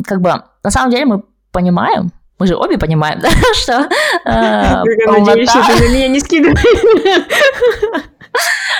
как бы на самом деле мы понимаем, мы же обе понимаем, да, что э, Надеюсь, на меня не скидываешь.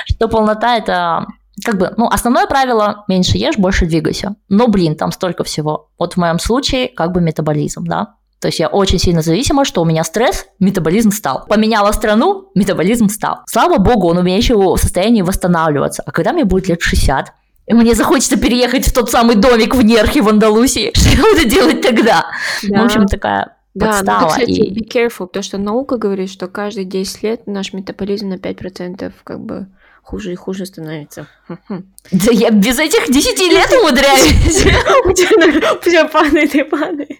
Что полнота – это как бы, ну, основное правило – меньше ешь, больше двигайся. Но, блин, там столько всего. Вот в моем случае как бы метаболизм, да. То есть я очень сильно зависима, что у меня стресс, метаболизм стал. Поменяла страну, метаболизм стал. Слава богу, он у меня еще в состоянии восстанавливаться. А когда мне будет лет 60, и мне захочется переехать в тот самый домик в Нерхе в Андалусии. Что буду делать тогда? Да. в общем, такая да, подстава. Ну, кстати, и... be careful, потому что наука говорит, что каждые 10 лет наш метаболизм на 5% как бы хуже и хуже становится. Да я без этих 10 лет умудряюсь. У тебя все падает и падает.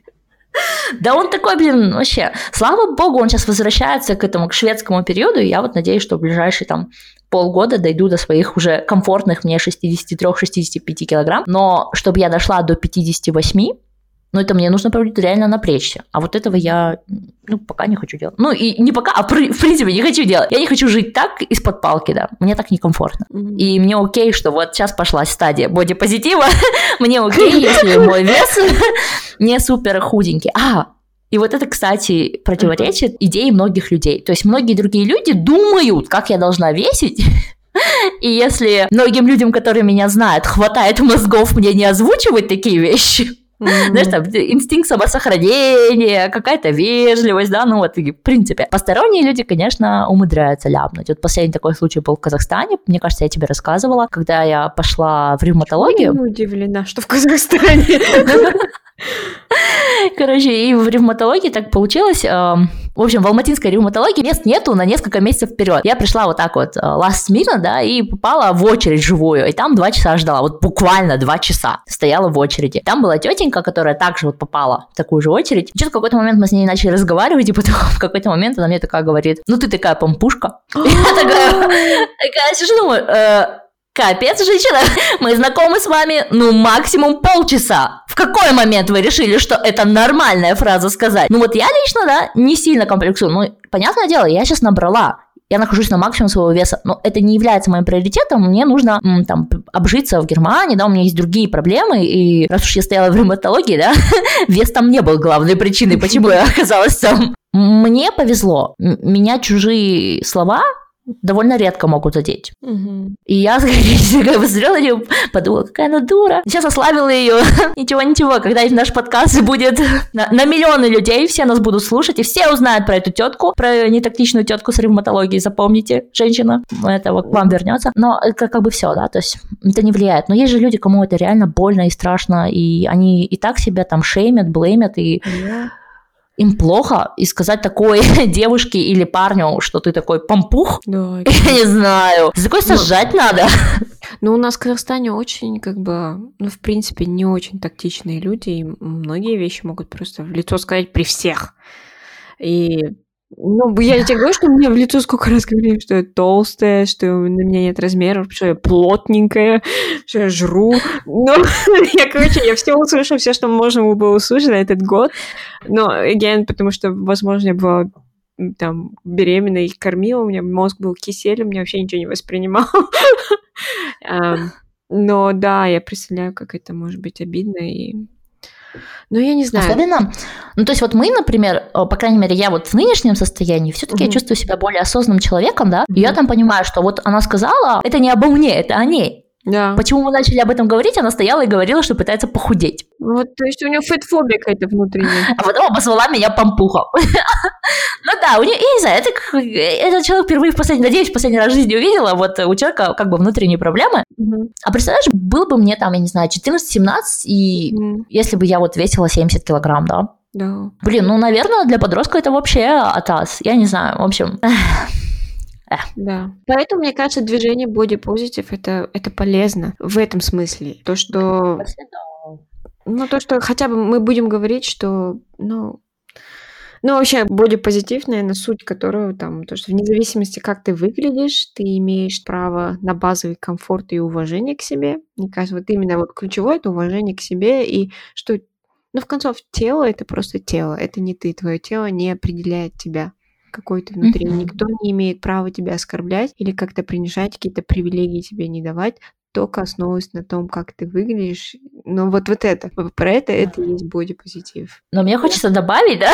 Да он такой, блин, вообще. Слава богу, он сейчас возвращается к этому, к шведскому периоду, и я вот надеюсь, что в ближайшие там полгода дойду до своих уже комфортных мне 63-65 килограмм. Но чтобы я дошла до 58, но это мне нужно, реально напрячься. А вот этого я, ну, пока не хочу делать. Ну, и не пока, а в принципе не хочу делать. Я не хочу жить так из-под палки, да. Мне так некомфортно. Mm-hmm. И мне окей, что вот сейчас пошла стадия бодипозитива. мне окей, если мой вес не супер худенький. А, И вот это, кстати, противоречит идее многих людей. То есть многие другие люди думают, как я должна весить, и если многим людям, которые меня знают, хватает мозгов мне не озвучивать такие вещи, Mm-hmm. Знаешь, там инстинкт самосохранения, какая-то вежливость, да, ну вот, в принципе. Посторонние люди, конечно, умудряются ляпнуть. Вот последний такой случай был в Казахстане, мне кажется, я тебе рассказывала, когда я пошла в ревматологию. Я не удивлена, что в Казахстане. Короче, и в ревматологии так получилось. В общем, в алматинской ревматологии мест нету на несколько месяцев вперед. Я пришла вот так вот э, last minute, да, и попала в очередь живую. И там два часа ждала, вот буквально два часа стояла в очереди. Там была тетенька, которая также вот попала в такую же очередь. Что-то в какой-то момент мы с ней начали разговаривать, и потом в какой-то момент она мне такая говорит, ну ты такая помпушка. Я такая сижу, думаю, «Э, Капец, женщина, мы знакомы с вами, ну, максимум полчаса. В какой момент вы решили, что это нормальная фраза сказать? Ну, вот я лично, да, не сильно комплексую. Ну, понятное дело, я сейчас набрала я нахожусь на максимум своего веса, но это не является моим приоритетом, мне нужно там обжиться в Германии, да, у меня есть другие проблемы, и раз уж я стояла в ревматологии, да, вес там не был главной причиной, почему я оказалась там. Мне повезло, меня чужие слова довольно редко могут задеть. Угу. И я как бы смотрела на нее, подумала, какая она дура. Сейчас ославила ее. Ничего-ничего, когда наш подкаст будет на, на миллионы людей, все нас будут слушать, и все узнают про эту тетку, про нетактичную тетку с ревматологией, запомните, женщина, это вот к вам вернется. Но это как бы все, да, то есть это не влияет. Но есть же люди, кому это реально больно и страшно, и они и так себя там шеймят, блеймят, и... Yeah им плохо, и сказать такой девушке или парню, что ты такой помпух, да, я не знаю. За такой ну, сажать Но... надо. Ну, у нас в Казахстане очень, как бы, ну, в принципе, не очень тактичные люди, и многие вещи могут просто в лицо сказать при всех. И ну, я тебе говорю, что мне в лицо сколько раз говорили, что я толстая, что на меня нет размеров, что я плотненькая, что я жру. Ну, я, короче, я все услышала, все, что можно было услышать на этот год. Но, again, потому что, возможно, я была там беременна и кормила, у меня мозг был киселем, меня вообще ничего не воспринимал. Но да, я представляю, как это может быть обидно и ну, я не знаю. Особенно, ну, то есть вот мы, например, по крайней мере, я вот в нынешнем состоянии, все-таки угу. я чувствую себя более осознанным человеком, да, угу. и я там понимаю, что вот она сказала, это не обо мне, это о ней. Да. Почему мы начали об этом говорить? Она стояла и говорила, что пытается похудеть. Вот, то есть у нее фэтфобия какая-то внутренняя. А потом обозвала меня помпухом. ну да, у нее, я не знаю, это, этот человек впервые в последний, надеюсь, в последний раз в жизни увидела, вот у человека как бы внутренние проблемы. А представляешь, был бы мне там, я не знаю, 14-17, и если бы я вот весила 70 килограмм, да? Да. Блин, ну, наверное, для подростка это вообще атас. Я не знаю, в общем... Да. Поэтому, мне кажется, движение body positive это, это полезно в этом смысле. То, что... Ну, то, что хотя бы мы будем говорить, что, ну, ну, вообще, бодипозитив, наверное, суть которого там, то, что вне зависимости, как ты выглядишь, ты имеешь право на базовый комфорт и уважение к себе. Мне кажется, вот именно вот ключевое – это уважение к себе, и что, ну, в концов, тело – это просто тело, это не ты, твое тело не определяет тебя какой то внутри. Mm-hmm. Никто не имеет права тебя оскорблять или как-то принижать, какие-то привилегии тебе не давать, только основываясь на том, как ты выглядишь. Но вот, вот это, про это, это и есть бодипозитив. Но мне хочется добавить, да?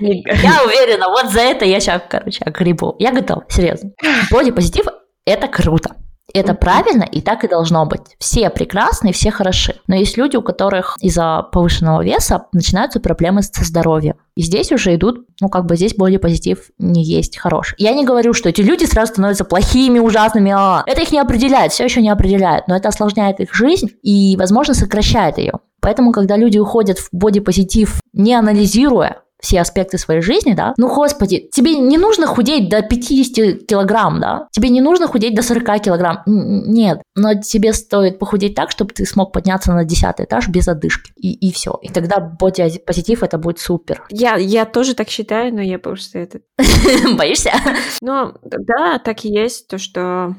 Я уверена, вот за это я сейчас, короче, огребу. Я готова, серьезно. Бодипозитив – это круто. Это правильно, и так и должно быть. Все прекрасны, все хороши. Но есть люди, у которых из-за повышенного веса начинаются проблемы со здоровьем. И здесь уже идут, ну, как бы здесь более позитив не есть хороший. Я не говорю, что эти люди сразу становятся плохими, ужасными. А, это их не определяет, все еще не определяет. Но это осложняет их жизнь и, возможно, сокращает ее. Поэтому, когда люди уходят в бодипозитив, не анализируя, все аспекты своей жизни, да, ну, господи, тебе не нужно худеть до 50 килограмм, да, тебе не нужно худеть до 40 килограмм, нет, но тебе стоит похудеть так, чтобы ты смог подняться на 10 этаж без одышки, и, и все, и тогда бодипозитив это будет супер. Я, я тоже так считаю, но я просто это... Боишься? Ну, да, так и есть, то, что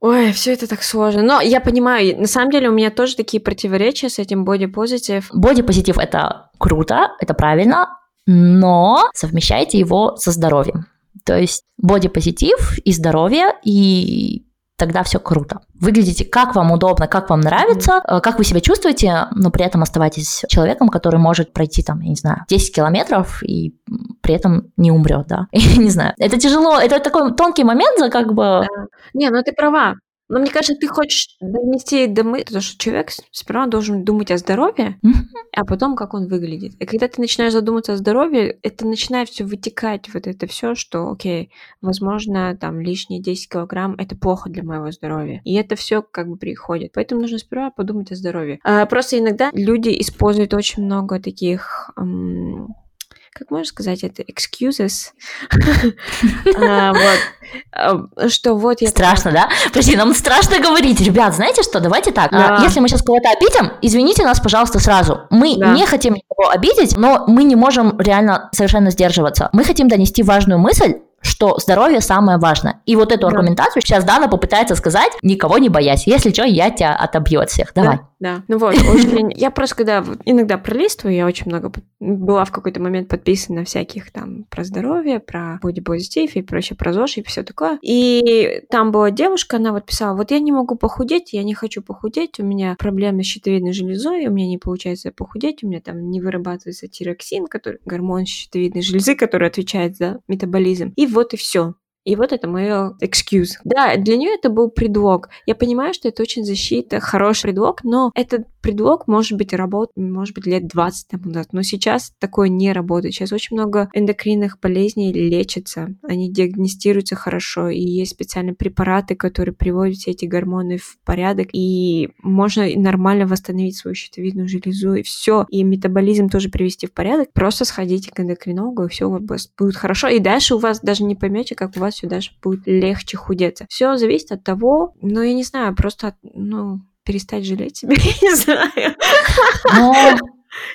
Ой, все это так сложно. Но я понимаю, на самом деле у меня тоже такие противоречия с этим бодипозитив. Бодипозитив это круто, это правильно, но совмещайте его со здоровьем. То есть бодипозитив и здоровье, и тогда все круто. Выглядите как вам удобно, как вам нравится, э, как вы себя чувствуете, но при этом оставайтесь человеком, который может пройти там, я не знаю, 10 километров и при этом не умрет, да. Я не знаю. Это тяжело, это такой тонкий момент, за как бы... Да. Не, ну ты права. Но мне кажется, ты хочешь донести до мысли, потому что человек сперва должен думать о здоровье, а потом как он выглядит. И когда ты начинаешь задуматься о здоровье, это начинает все вытекать, вот это все, что, окей, возможно, там лишние 10 килограмм это плохо для моего здоровья. И это все как бы приходит. Поэтому нужно сперва подумать о здоровье. А, просто иногда люди используют очень много таких эм, как можно сказать это, excuses, а, а, что вот я... Страшно, да? Подожди, нам страшно говорить. Ребят, знаете что, давайте так, а, если мы сейчас кого-то обидим, извините нас, пожалуйста, сразу. Мы не хотим никого обидеть, но мы не можем реально совершенно сдерживаться. Мы хотим донести важную мысль, что здоровье самое важное. И вот эту да. аргументацию сейчас Дана попытается сказать, никого не боясь. Если что, я тебя отобью от всех. Давай. Да, да. ну вот, очень... я просто когда иногда пролистываю, я очень много была в какой-то момент подписана на всяких там про здоровье, про positive и прочее, про ЗОЖ и все такое. И там была девушка, она вот писала, вот я не могу похудеть, я не хочу похудеть, у меня проблемы с щитовидной железой, у меня не получается похудеть, у меня там не вырабатывается тироксин, который гормон щитовидной железы, который отвечает за метаболизм. И вот и все. И вот это мое excuse. Да, для нее это был предлог. Я понимаю, что это очень защита, хороший предлог, но этот предлог может быть работ, может быть лет 20 тому назад, но сейчас такое не работает. Сейчас очень много эндокринных болезней лечатся, они диагностируются хорошо, и есть специальные препараты, которые приводят все эти гормоны в порядок, и можно нормально восстановить свою щитовидную железу, и все, и метаболизм тоже привести в порядок. Просто сходите к эндокринологу, и все у вас будет хорошо. И дальше у вас даже не поймете, как у вас все даже будет легче худеться. Все зависит от того, ну, я не знаю, просто, ну, перестать жалеть себя, я не знаю. Но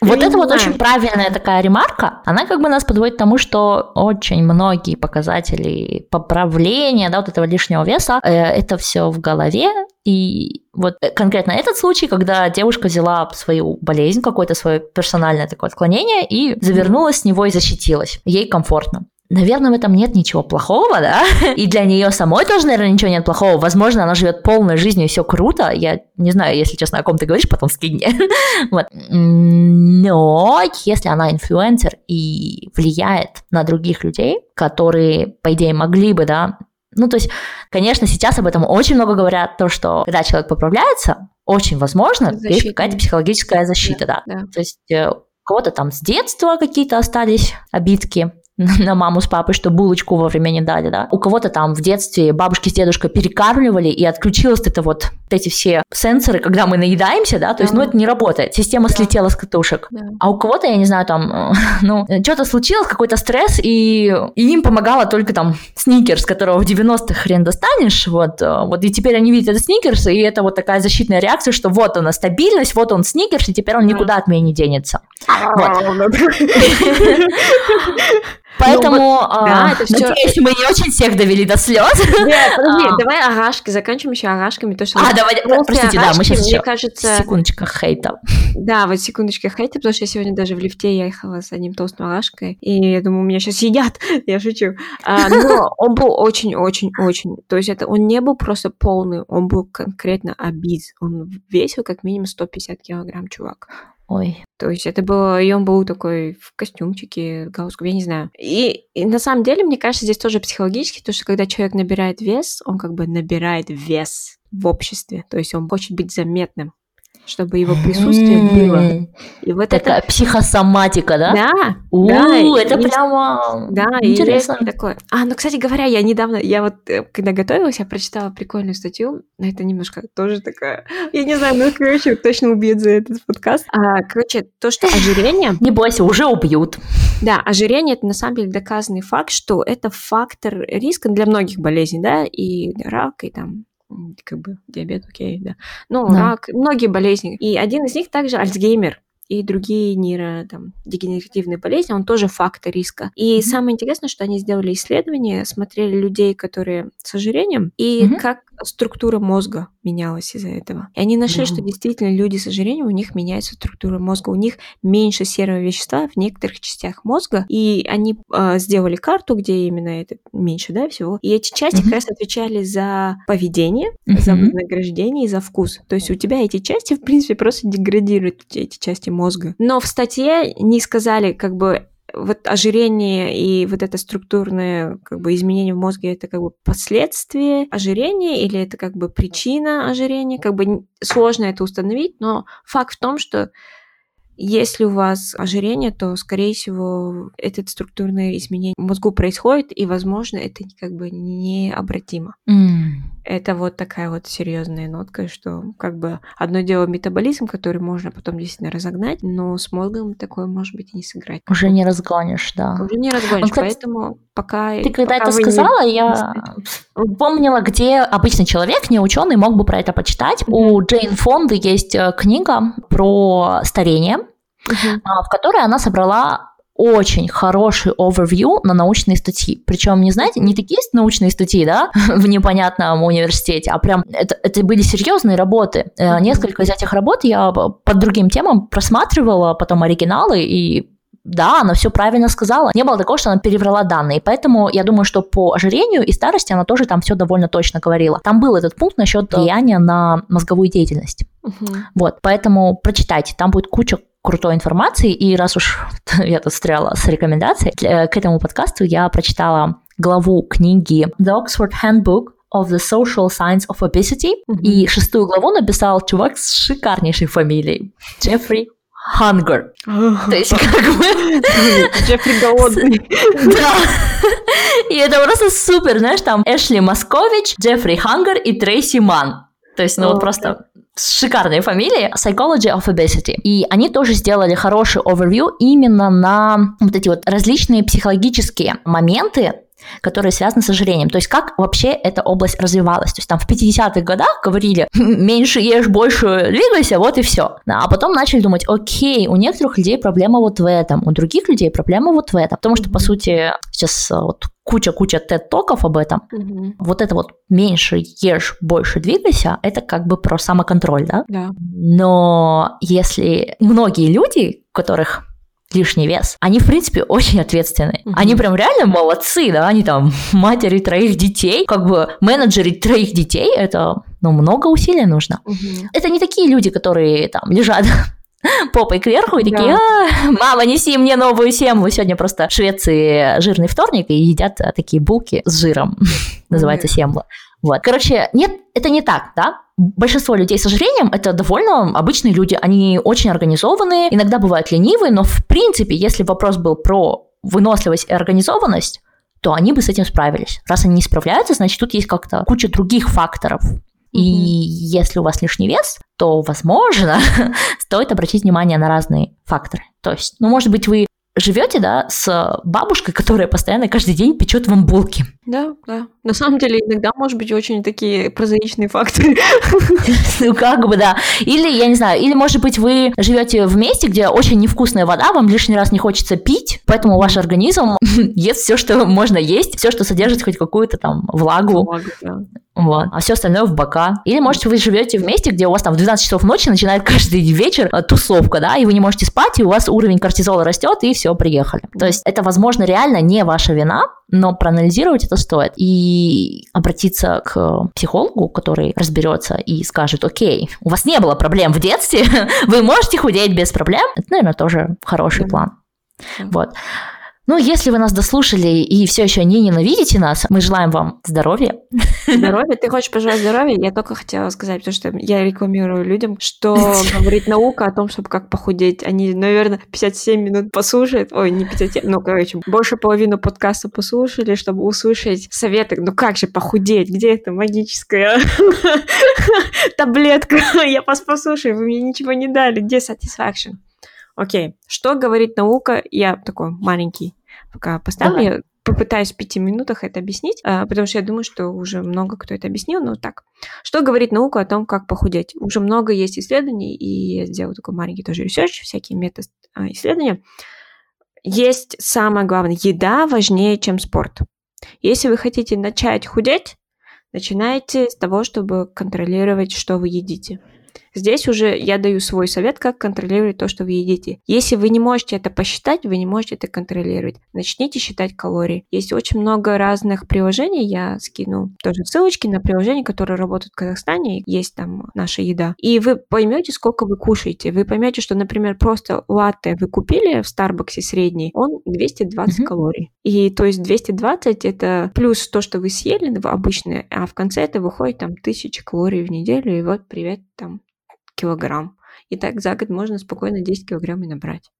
вот это вот очень правильная такая ремарка, она как бы нас подводит к тому, что очень многие показатели поправления, да, вот этого лишнего веса, э, это все в голове, и вот конкретно этот случай, когда девушка взяла свою болезнь, какое-то свое персональное такое отклонение и завернулась с него и защитилась. Ей комфортно. Наверное, в этом нет ничего плохого, да? И для нее самой тоже, наверное, ничего нет плохого. Возможно, она живет полной жизнью, и все круто. Я не знаю, если честно, о ком ты говоришь, потом скинь мне. вот. Но если она инфлюенсер и влияет на других людей, которые, по идее, могли бы, да, ну, то есть, конечно, сейчас об этом очень много говорят, то, что когда человек поправляется, очень возможно, защита. есть какая-то психологическая защита, да. да. да. То есть э, у кого-то там с детства какие-то остались обидки, на маму с папой, что булочку вовремя не дали, да. У кого-то там в детстве бабушки с дедушкой перекармливали, и отключилось это вот эти все сенсоры, когда мы наедаемся, да, то есть, ну, это не работает, система да. слетела с катушек. Да. А у кого-то, я не знаю, там, ну, что-то случилось, какой-то стресс, и, и им помогало только там сникерс, которого в 90-х хрен достанешь, вот, э, вот, и теперь они видят этот сникерс, и это вот такая защитная реакция, что вот она стабильность, вот он сникерс, и теперь он никуда от меня не денется. Вот. Поэтому, ну, вот, а, да, это все... надеюсь, мы не очень всех довели до слез. Нет, подожди, а. давай агашки, заканчиваем еще агашками. То, что а, давай, простите, агашки, да, мы сейчас мне еще кажется... секундочка хейта. Да, вот секундочка хейта, потому что я сегодня даже в лифте ехала с одним толстым агашкой, и я думаю, меня сейчас едят, я шучу. А, но он был очень-очень-очень, то есть это он не был просто полный, он был конкретно обиз, он весил как минимум 150 килограмм, чувак. Ой. То есть это было, и он был такой в костюмчике, галстук, я не знаю. И, и на самом деле, мне кажется, здесь тоже психологически, то, что когда человек набирает вес, он как бы набирает вес в обществе, то есть он хочет быть заметным чтобы его присутствие было. И вот Такая это... психосоматика, да? Да. У, да, это и... прямо да, интересно. И такое. А, ну, кстати говоря, я недавно, я вот, э, когда готовилась, я прочитала прикольную статью, но это немножко тоже такая, я не знаю, ну, короче, точно убьют за этот подкаст. А, короче, то, что ожирение... Не бойся, уже убьют. Да, ожирение – это на самом деле доказанный факт, что это фактор риска для многих болезней, да, и рак, и там как бы диабет, окей, да. Ну, да. рак, многие болезни. И один из них также Альцгеймер и другие нейро, там, дегенеративные болезни, он тоже фактор риска. И mm-hmm. самое интересное, что они сделали исследование, смотрели людей, которые с ожирением, и mm-hmm. как структура мозга менялась из-за этого. И они нашли, что действительно люди с ожирением, у них меняется структура мозга, у них меньше серого вещества в некоторых частях мозга, и они э, сделали карту, где именно это меньше, да, всего. И эти части как раз отвечали за поведение, за вознаграждение и за вкус. То есть у тебя эти части, в принципе, просто деградируют, эти части мозга. Но в статье не сказали, как бы, вот ожирение и вот это структурное как бы изменение в мозге это как бы последствие ожирения или это как бы причина ожирения, как бы сложно это установить, но факт в том, что если у вас ожирение, то, скорее всего, это структурное изменение в мозгу происходит, и, возможно, это как бы необратимо. Mm. Это вот такая вот серьезная нотка, что как бы одно дело метаболизм, который можно потом действительно разогнать, но с мозгом такое, может быть, и не сыграть. Уже не разгонишь, да. Уже не разгонишь, ну, поэтому пока... Ты когда пока это сказала, не... я помнила, где обычный человек, не ученый, мог бы про это почитать. Mm-hmm. У Джейн Фонды есть э, книга про старение, mm-hmm. в которой она собрала очень хороший overview на научные статьи. Причем, не знаете, не такие есть научные статьи, да, в непонятном университете, а прям это, это были серьезные работы. Mm-hmm. Несколько из этих работ я под другим темам просматривала, потом оригиналы, и да, она все правильно сказала. Не было такого, что она переврала данные. Поэтому я думаю, что по ожирению и старости она тоже там все довольно точно говорила. Там был этот пункт насчет влияния на мозговую деятельность. Угу. Вот, поэтому прочитайте, там будет куча крутой информации, и раз уж я тут стряла с рекомендацией, э, к этому подкасту я прочитала главу книги The Oxford Handbook of the Social Science of Obesity, mm-hmm. и шестую главу написал чувак с шикарнейшей фамилией Джеффри Hunger. То есть как бы... Джеффри голодный. Да. И это просто супер, знаешь, там Эшли Москович, Джеффри Хангер и Трейси Ман. То есть, ну вот просто шикарные фамилии, Psychology of Obesity. И они тоже сделали хороший овервью именно на вот эти вот различные психологические моменты, которые связаны с ожирением. То есть как вообще эта область развивалась. То есть там в 50-х годах говорили, меньше ешь, больше двигайся, вот и все. А потом начали думать, окей, у некоторых людей проблема вот в этом, у других людей проблема вот в этом. Потому что, по сути, сейчас вот куча-куча тет-токов об этом. Угу. Вот это вот меньше ешь, больше двигайся, это как бы про самоконтроль, да? Да. Но если многие люди, у которых лишний вес, они, в принципе, очень ответственны. Угу. Они прям реально молодцы, да, они там матери троих детей, как бы менеджеры троих детей, это, ну, много усилий нужно. Угу. Это не такие люди, которые там лежат попой кверху и такие, а, мама, неси мне новую семлу. Сегодня просто в Швеции жирный вторник и едят а, такие булки с жиром. Называется семла. Вот. Короче, нет, это не так, да? Большинство людей с ожирением – это довольно обычные люди. Они очень организованные, иногда бывают ленивые, но в принципе, если вопрос был про выносливость и организованность, то они бы с этим справились. Раз они не справляются, значит, тут есть как-то куча других факторов. И если у вас лишний вес, то, возможно, стоит обратить внимание на разные факторы. То есть, ну, может быть, вы живете, да, с бабушкой, которая постоянно каждый день печет вам булки. Да, да. На самом деле, иногда, может быть, очень такие прозаичные факторы. Ну, как бы, да. Или, я не знаю, или, может быть, вы живете в месте, где очень невкусная вода, вам лишний раз не хочется пить, поэтому ваш организм ест все, что можно есть, все, что содержит хоть какую-то там влагу. Влагу, да. Вот. А все остальное в бока. Или, может, вы живете в месте, где у вас там в 12 часов ночи начинает каждый вечер э, тусовка, да, и вы не можете спать, и у вас уровень кортизола растет, и все, приехали. То есть это, возможно, реально не ваша вина, но проанализировать это стоит. И обратиться к психологу, который разберется и скажет, окей, у вас не было проблем в детстве, вы можете худеть без проблем. Это, наверное, тоже хороший план. Вот. Ну, если вы нас дослушали и все еще не ненавидите нас, мы желаем вам здоровья. Здоровья? Ты хочешь пожелать здоровья? Я только хотела сказать, потому что я рекламирую людям, что говорит наука о том, чтобы как похудеть. Они, наверное, 57 минут послушают. Ой, не 57, ну, короче, больше половину подкаста послушали, чтобы услышать советы. Ну, как же похудеть? Где эта магическая таблетка? Я вас послушаю, вы мне ничего не дали. Где satisfaction? Окей, что говорит наука? Я такой маленький пока поставлю. Ага. Я попытаюсь в пяти минутах это объяснить, а, потому что я думаю, что уже много кто это объяснил, но так. Что говорит наука о том, как похудеть? Уже много есть исследований, и я сделала такой маленький тоже research, всякие мета-исследования. Есть самое главное, еда важнее, чем спорт. Если вы хотите начать худеть, Начинайте с того, чтобы контролировать, что вы едите. Здесь уже я даю свой совет, как контролировать то, что вы едите. Если вы не можете это посчитать, вы не можете это контролировать. Начните считать калории. Есть очень много разных приложений, я скину тоже ссылочки на приложения, которые работают в Казахстане, есть там наша еда. И вы поймете, сколько вы кушаете. Вы поймете, что, например, просто латте вы купили в Старбаксе средний, он 220 mm-hmm. калорий. И то есть 220 это плюс то, что вы съели обычное, а в конце это выходит там 1000 калорий в неделю, и вот привет там килограмм. И так за год можно спокойно 10 килограмм и набрать.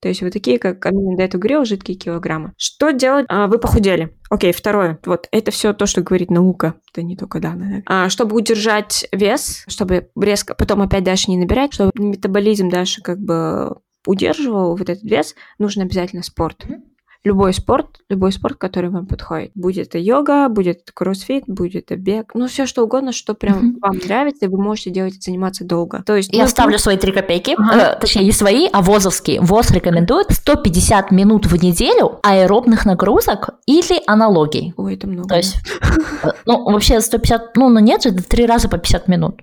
То есть вот такие, как Амина до этого говорил, жидкие килограммы. Что делать? А, вы похудели. Окей, второе. Вот это все то, что говорит наука. Это не только данные. А, чтобы удержать вес, чтобы резко потом опять дальше не набирать, чтобы метаболизм дальше как бы удерживал вот этот вес, нужно обязательно спорт. Mm-hmm любой спорт, любой спорт, который вам подходит. Будет это йога, будет это кроссфит, будет это бег, ну все что угодно, что прям mm-hmm. вам нравится, и вы можете делать и заниматься долго. То есть я ну, вставлю свои три копейки, ага. э, точнее не свои, а ВОЗовские. ВОЗ рекомендует 150 минут в неделю аэробных нагрузок или аналогий. Ой, это много. То есть, э, ну вообще 150, ну, ну нет же, это три раза по 50 минут.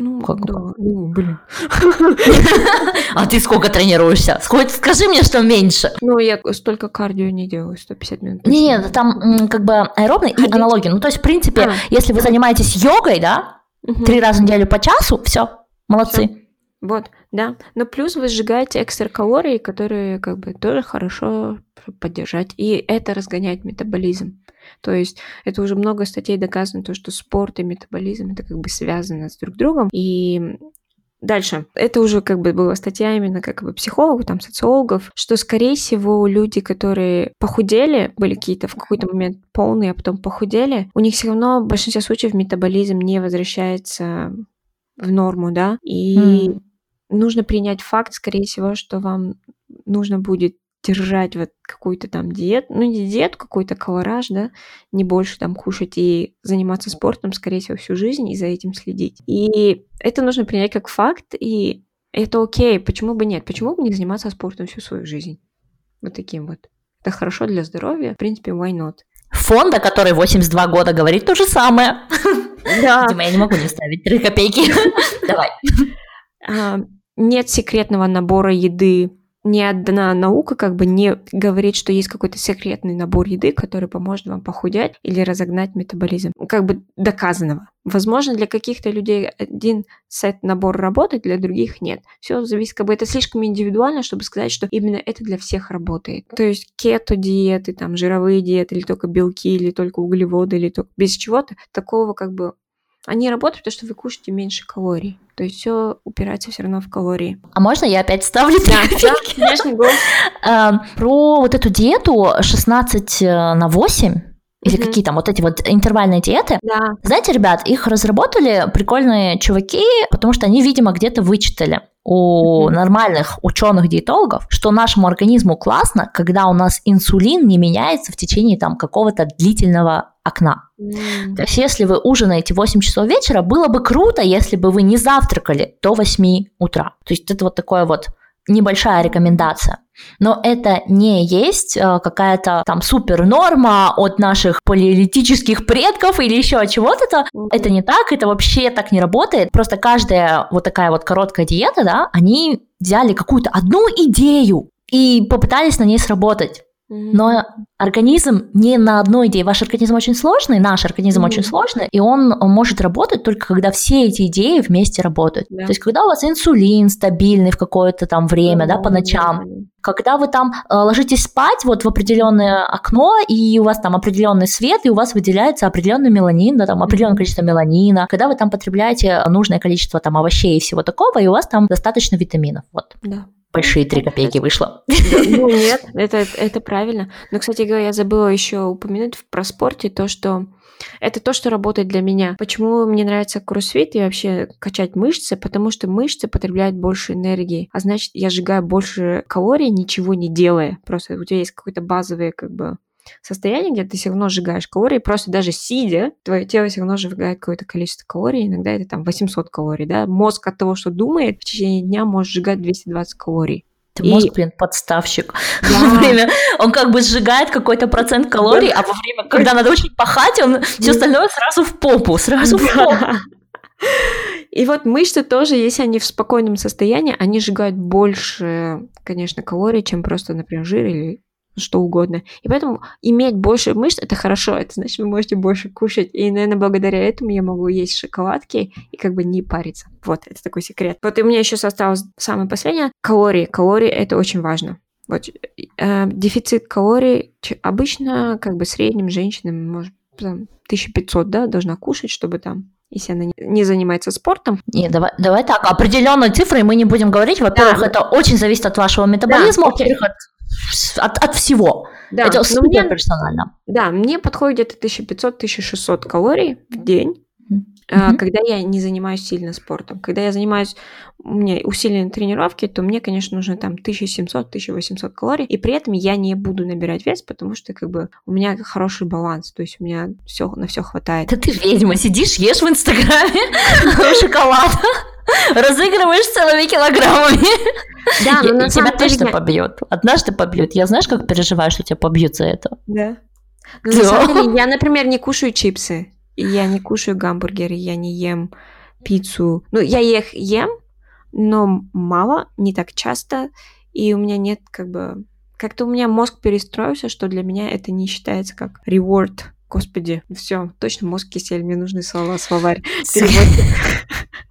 Ну, как да. Ну, блин. А ты сколько тренируешься? Скажи мне, что меньше. Ну, я столько кардио не делаю, 150 минут. Нет, там как бы аэробный и аналогии. Ну, то есть, в принципе, а. если вы занимаетесь йогой, да, три раза в неделю по часу, все, молодцы. Вот, да. Но плюс вы сжигаете экстра калории, которые как бы тоже хорошо поддержать. И это разгоняет метаболизм. То есть это уже много статей доказано, то, что спорт и метаболизм это как бы связано с друг другом. И Дальше. Это уже как бы была статья именно как бы психологов, там, социологов, что, скорее всего, люди, которые похудели, были какие-то в какой-то момент полные, а потом похудели, у них все равно в большинстве случаев метаболизм не возвращается в норму, да, и mm. Нужно принять факт, скорее всего, что вам нужно будет держать вот какую-то там диету, ну не диету, какой-то колораж, да, не больше там кушать и заниматься спортом, скорее всего, всю жизнь и за этим следить. И это нужно принять как факт, и это окей, почему бы нет, почему бы не заниматься спортом всю свою жизнь? Вот таким вот. Это хорошо для здоровья, в принципе, why not? Фонда, который 82 года говорит то же самое. Да. Дима, я не могу не ставить 3 копейки. Давай. Нет секретного набора еды ни одна наука как бы не говорит, что есть какой-то секретный набор еды, который поможет вам похудеть или разогнать метаболизм. Как бы доказанного. Возможно, для каких-то людей один сет набор работает, для других нет. Все зависит, как бы это слишком индивидуально, чтобы сказать, что именно это для всех работает. То есть кето-диеты, там, жировые диеты, или только белки, или только углеводы, или только без чего-то, такого как бы они работают, потому что вы кушаете меньше калорий. То есть все упирается все равно в калории. А можно я опять ставлю да, да, конечно, эм, Про вот эту диету 16 э, на 8 или mm-hmm. какие там вот эти вот интервальные диеты. Да. Знаете, ребят, их разработали прикольные чуваки, потому что они, видимо, где-то вычитали у mm-hmm. нормальных ученых-диетологов, что нашему организму классно, когда у нас инсулин не меняется в течение там какого-то длительного окна. Mm. То есть, если вы ужинаете в 8 часов вечера, было бы круто, если бы вы не завтракали до 8 утра. То есть, это вот такое вот небольшая рекомендация. Но это не есть э, какая-то там супер норма от наших палеолитических предков или еще чего-то. Это не так, это вообще так не работает. Просто каждая вот такая вот короткая диета, да, они взяли какую-то одну идею и попытались на ней сработать. Но организм не на одной идее. Ваш организм очень сложный, наш организм mm-hmm. очень сложный, и он может работать только когда все эти идеи вместе работают. Yeah. То есть, когда у вас инсулин стабильный в какое-то там время, mm-hmm. да, по ночам, mm-hmm. когда вы там э, ложитесь спать вот в определенное окно, и у вас там определенный свет, и у вас выделяется определенный меланин, да, там определенное mm-hmm. количество меланина, когда вы там потребляете нужное количество там овощей и всего такого, и у вас там достаточно витаминов. Вот. Да большие три копейки вышло. Ну нет, это, это правильно. Но, кстати говоря, я забыла еще упомянуть про спорте то, что это то, что работает для меня. Почему мне нравится кроссфит и вообще качать мышцы? Потому что мышцы потребляют больше энергии, а значит, я сжигаю больше калорий, ничего не делая. Просто у тебя есть какой-то базовый как бы состояние, где ты все равно сжигаешь калории, просто даже сидя, твое тело все равно сжигает какое-то количество калорий, иногда это там 800 калорий, да, мозг от того, что думает, в течение дня может сжигать 220 калорий. Ты и... мозг, блин, подставщик. Да. Во время он как бы сжигает какой-то процент калорий, а во время, когда надо очень пахать, он все остальное сразу в попу, сразу в попу. И вот мышцы тоже, если они в спокойном состоянии, они сжигают больше, конечно, калорий, чем просто, например, жир или что угодно. И поэтому иметь больше мышц – это хорошо, это значит, вы можете больше кушать. И, наверное, благодаря этому я могу есть шоколадки и как бы не париться. Вот, это такой секрет. Вот и у меня еще осталось самое последнее – калории. Калории – это очень важно. Вот э, дефицит калорий обычно как бы средним женщинам может там, 1500, да, должна кушать, чтобы там если она не занимается спортом. Не, давай, давай так, определенные цифры мы не будем говорить. Во-первых, да. это очень зависит от вашего метаболизма, да, от от, от всего. Да, это супер мне, персонально. Да, мне подходит где-то 1500-1600 калорий в день, mm-hmm. когда я не занимаюсь сильно спортом. Когда я занимаюсь, у меня усиленные тренировки, то мне, конечно, нужно там 1700-1800 калорий, и при этом я не буду набирать вес, потому что как бы у меня хороший баланс, то есть у меня все на все хватает. Да ты ведьма, сидишь, ешь в Инстаграме шоколад. Разыгрываешь целыми килограммами. Да, но на тебя точно деле... побьет. Однажды побьет. Я знаешь, как переживаю, что тебя побьют за это? Да. Но на самом деле, я, например, не кушаю чипсы. Я не кушаю гамбургеры, я не ем пиццу. Ну, я их ем, но мало, не так часто. И у меня нет как бы... Как-то у меня мозг перестроился, что для меня это не считается как reward. Господи, все, точно мозг кисель, мне нужны слова, словарь.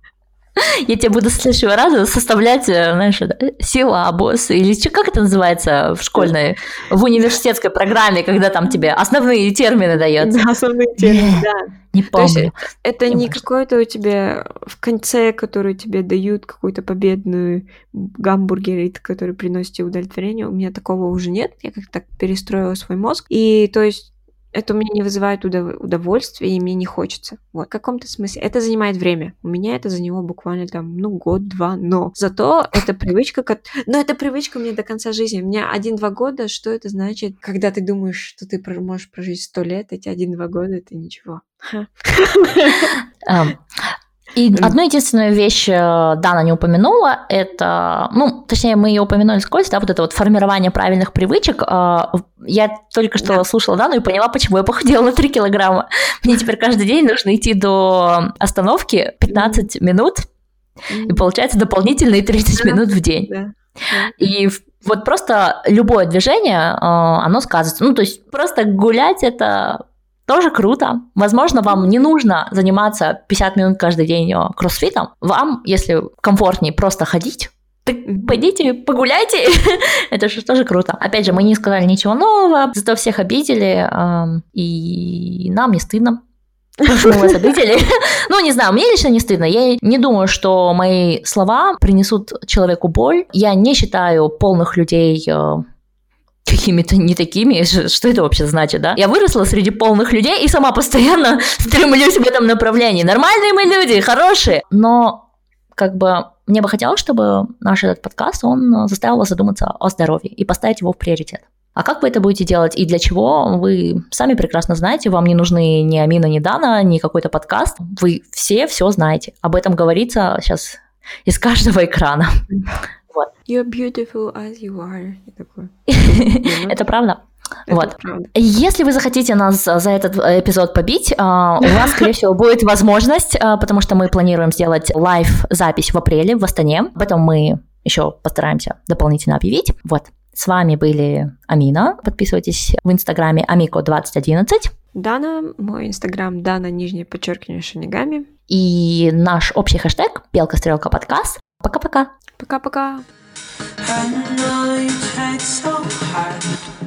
Я тебе буду с следующего раза составлять, э, знаешь, силабус или что, как это называется в школьной, в университетской программе, когда там тебе основные термины дается. Да, основные термины, да. Не помню. То есть это не, не какой-то у тебя в конце, который тебе дают какую-то победную гамбургер, который приносит тебе удовлетворение. У меня такого уже нет. Я как-то перестроила свой мозг. И то есть это у меня не вызывает удовольствия, и мне не хочется. Вот, в каком-то смысле. Это занимает время. У меня это заняло буквально там, ну, год-два, но зато это привычка, как... но это привычка мне до конца жизни. У меня один-два года, что это значит, когда ты думаешь, что ты можешь прожить сто лет, эти один-два года, это ничего. И одну единственную вещь э, Дана не упомянула, это, ну, точнее, мы ее упомянули скользь, да, вот это вот формирование правильных привычек. Э, я только что да. слушала Дану и поняла, почему я похудела на 3 килограмма. Мне теперь каждый день нужно идти до остановки 15 минут, и получается дополнительные 30 да. минут в день. Да. И вот просто любое движение, э, оно сказывается. Ну, то есть просто гулять это тоже круто. Возможно, вам не нужно заниматься 50 минут каждый день э, кроссфитом. Вам, если комфортнее просто ходить, так пойдите, погуляйте. Это же тоже круто. Опять же, мы не сказали ничего нового, зато всех обидели, и нам не стыдно. Мы вас обидели. ну, не знаю, мне лично не стыдно. Я не думаю, что мои слова принесут человеку боль. Я не считаю полных людей э, какими-то не такими, что это вообще значит, да? Я выросла среди полных людей и сама постоянно стремлюсь в этом направлении. Нормальные мы люди, хорошие, но как бы мне бы хотелось, чтобы наш этот подкаст, он заставил вас задуматься о здоровье и поставить его в приоритет. А как вы это будете делать и для чего, вы сами прекрасно знаете, вам не нужны ни Амина, ни Дана, ни какой-то подкаст. Вы все все знаете. Об этом говорится сейчас из каждого экрана. Вот. You're beautiful as you are. Это правда. вот. Если вы захотите нас за этот эпизод побить, а, у вас, скорее всего, будет возможность, потому что мы планируем сделать лайв-запись в апреле в Астане. Об этом мы еще постараемся дополнительно объявить. Вот. С вами были Амина. Подписывайтесь в инстаграме Амико2011. Дана, мой инстаграм Дана, нижнее подчеркивание Шинигами. И наш общий хэштег Белка Стрелка Подкаст. Пока-пока. Пока-пока. I know you tried so hard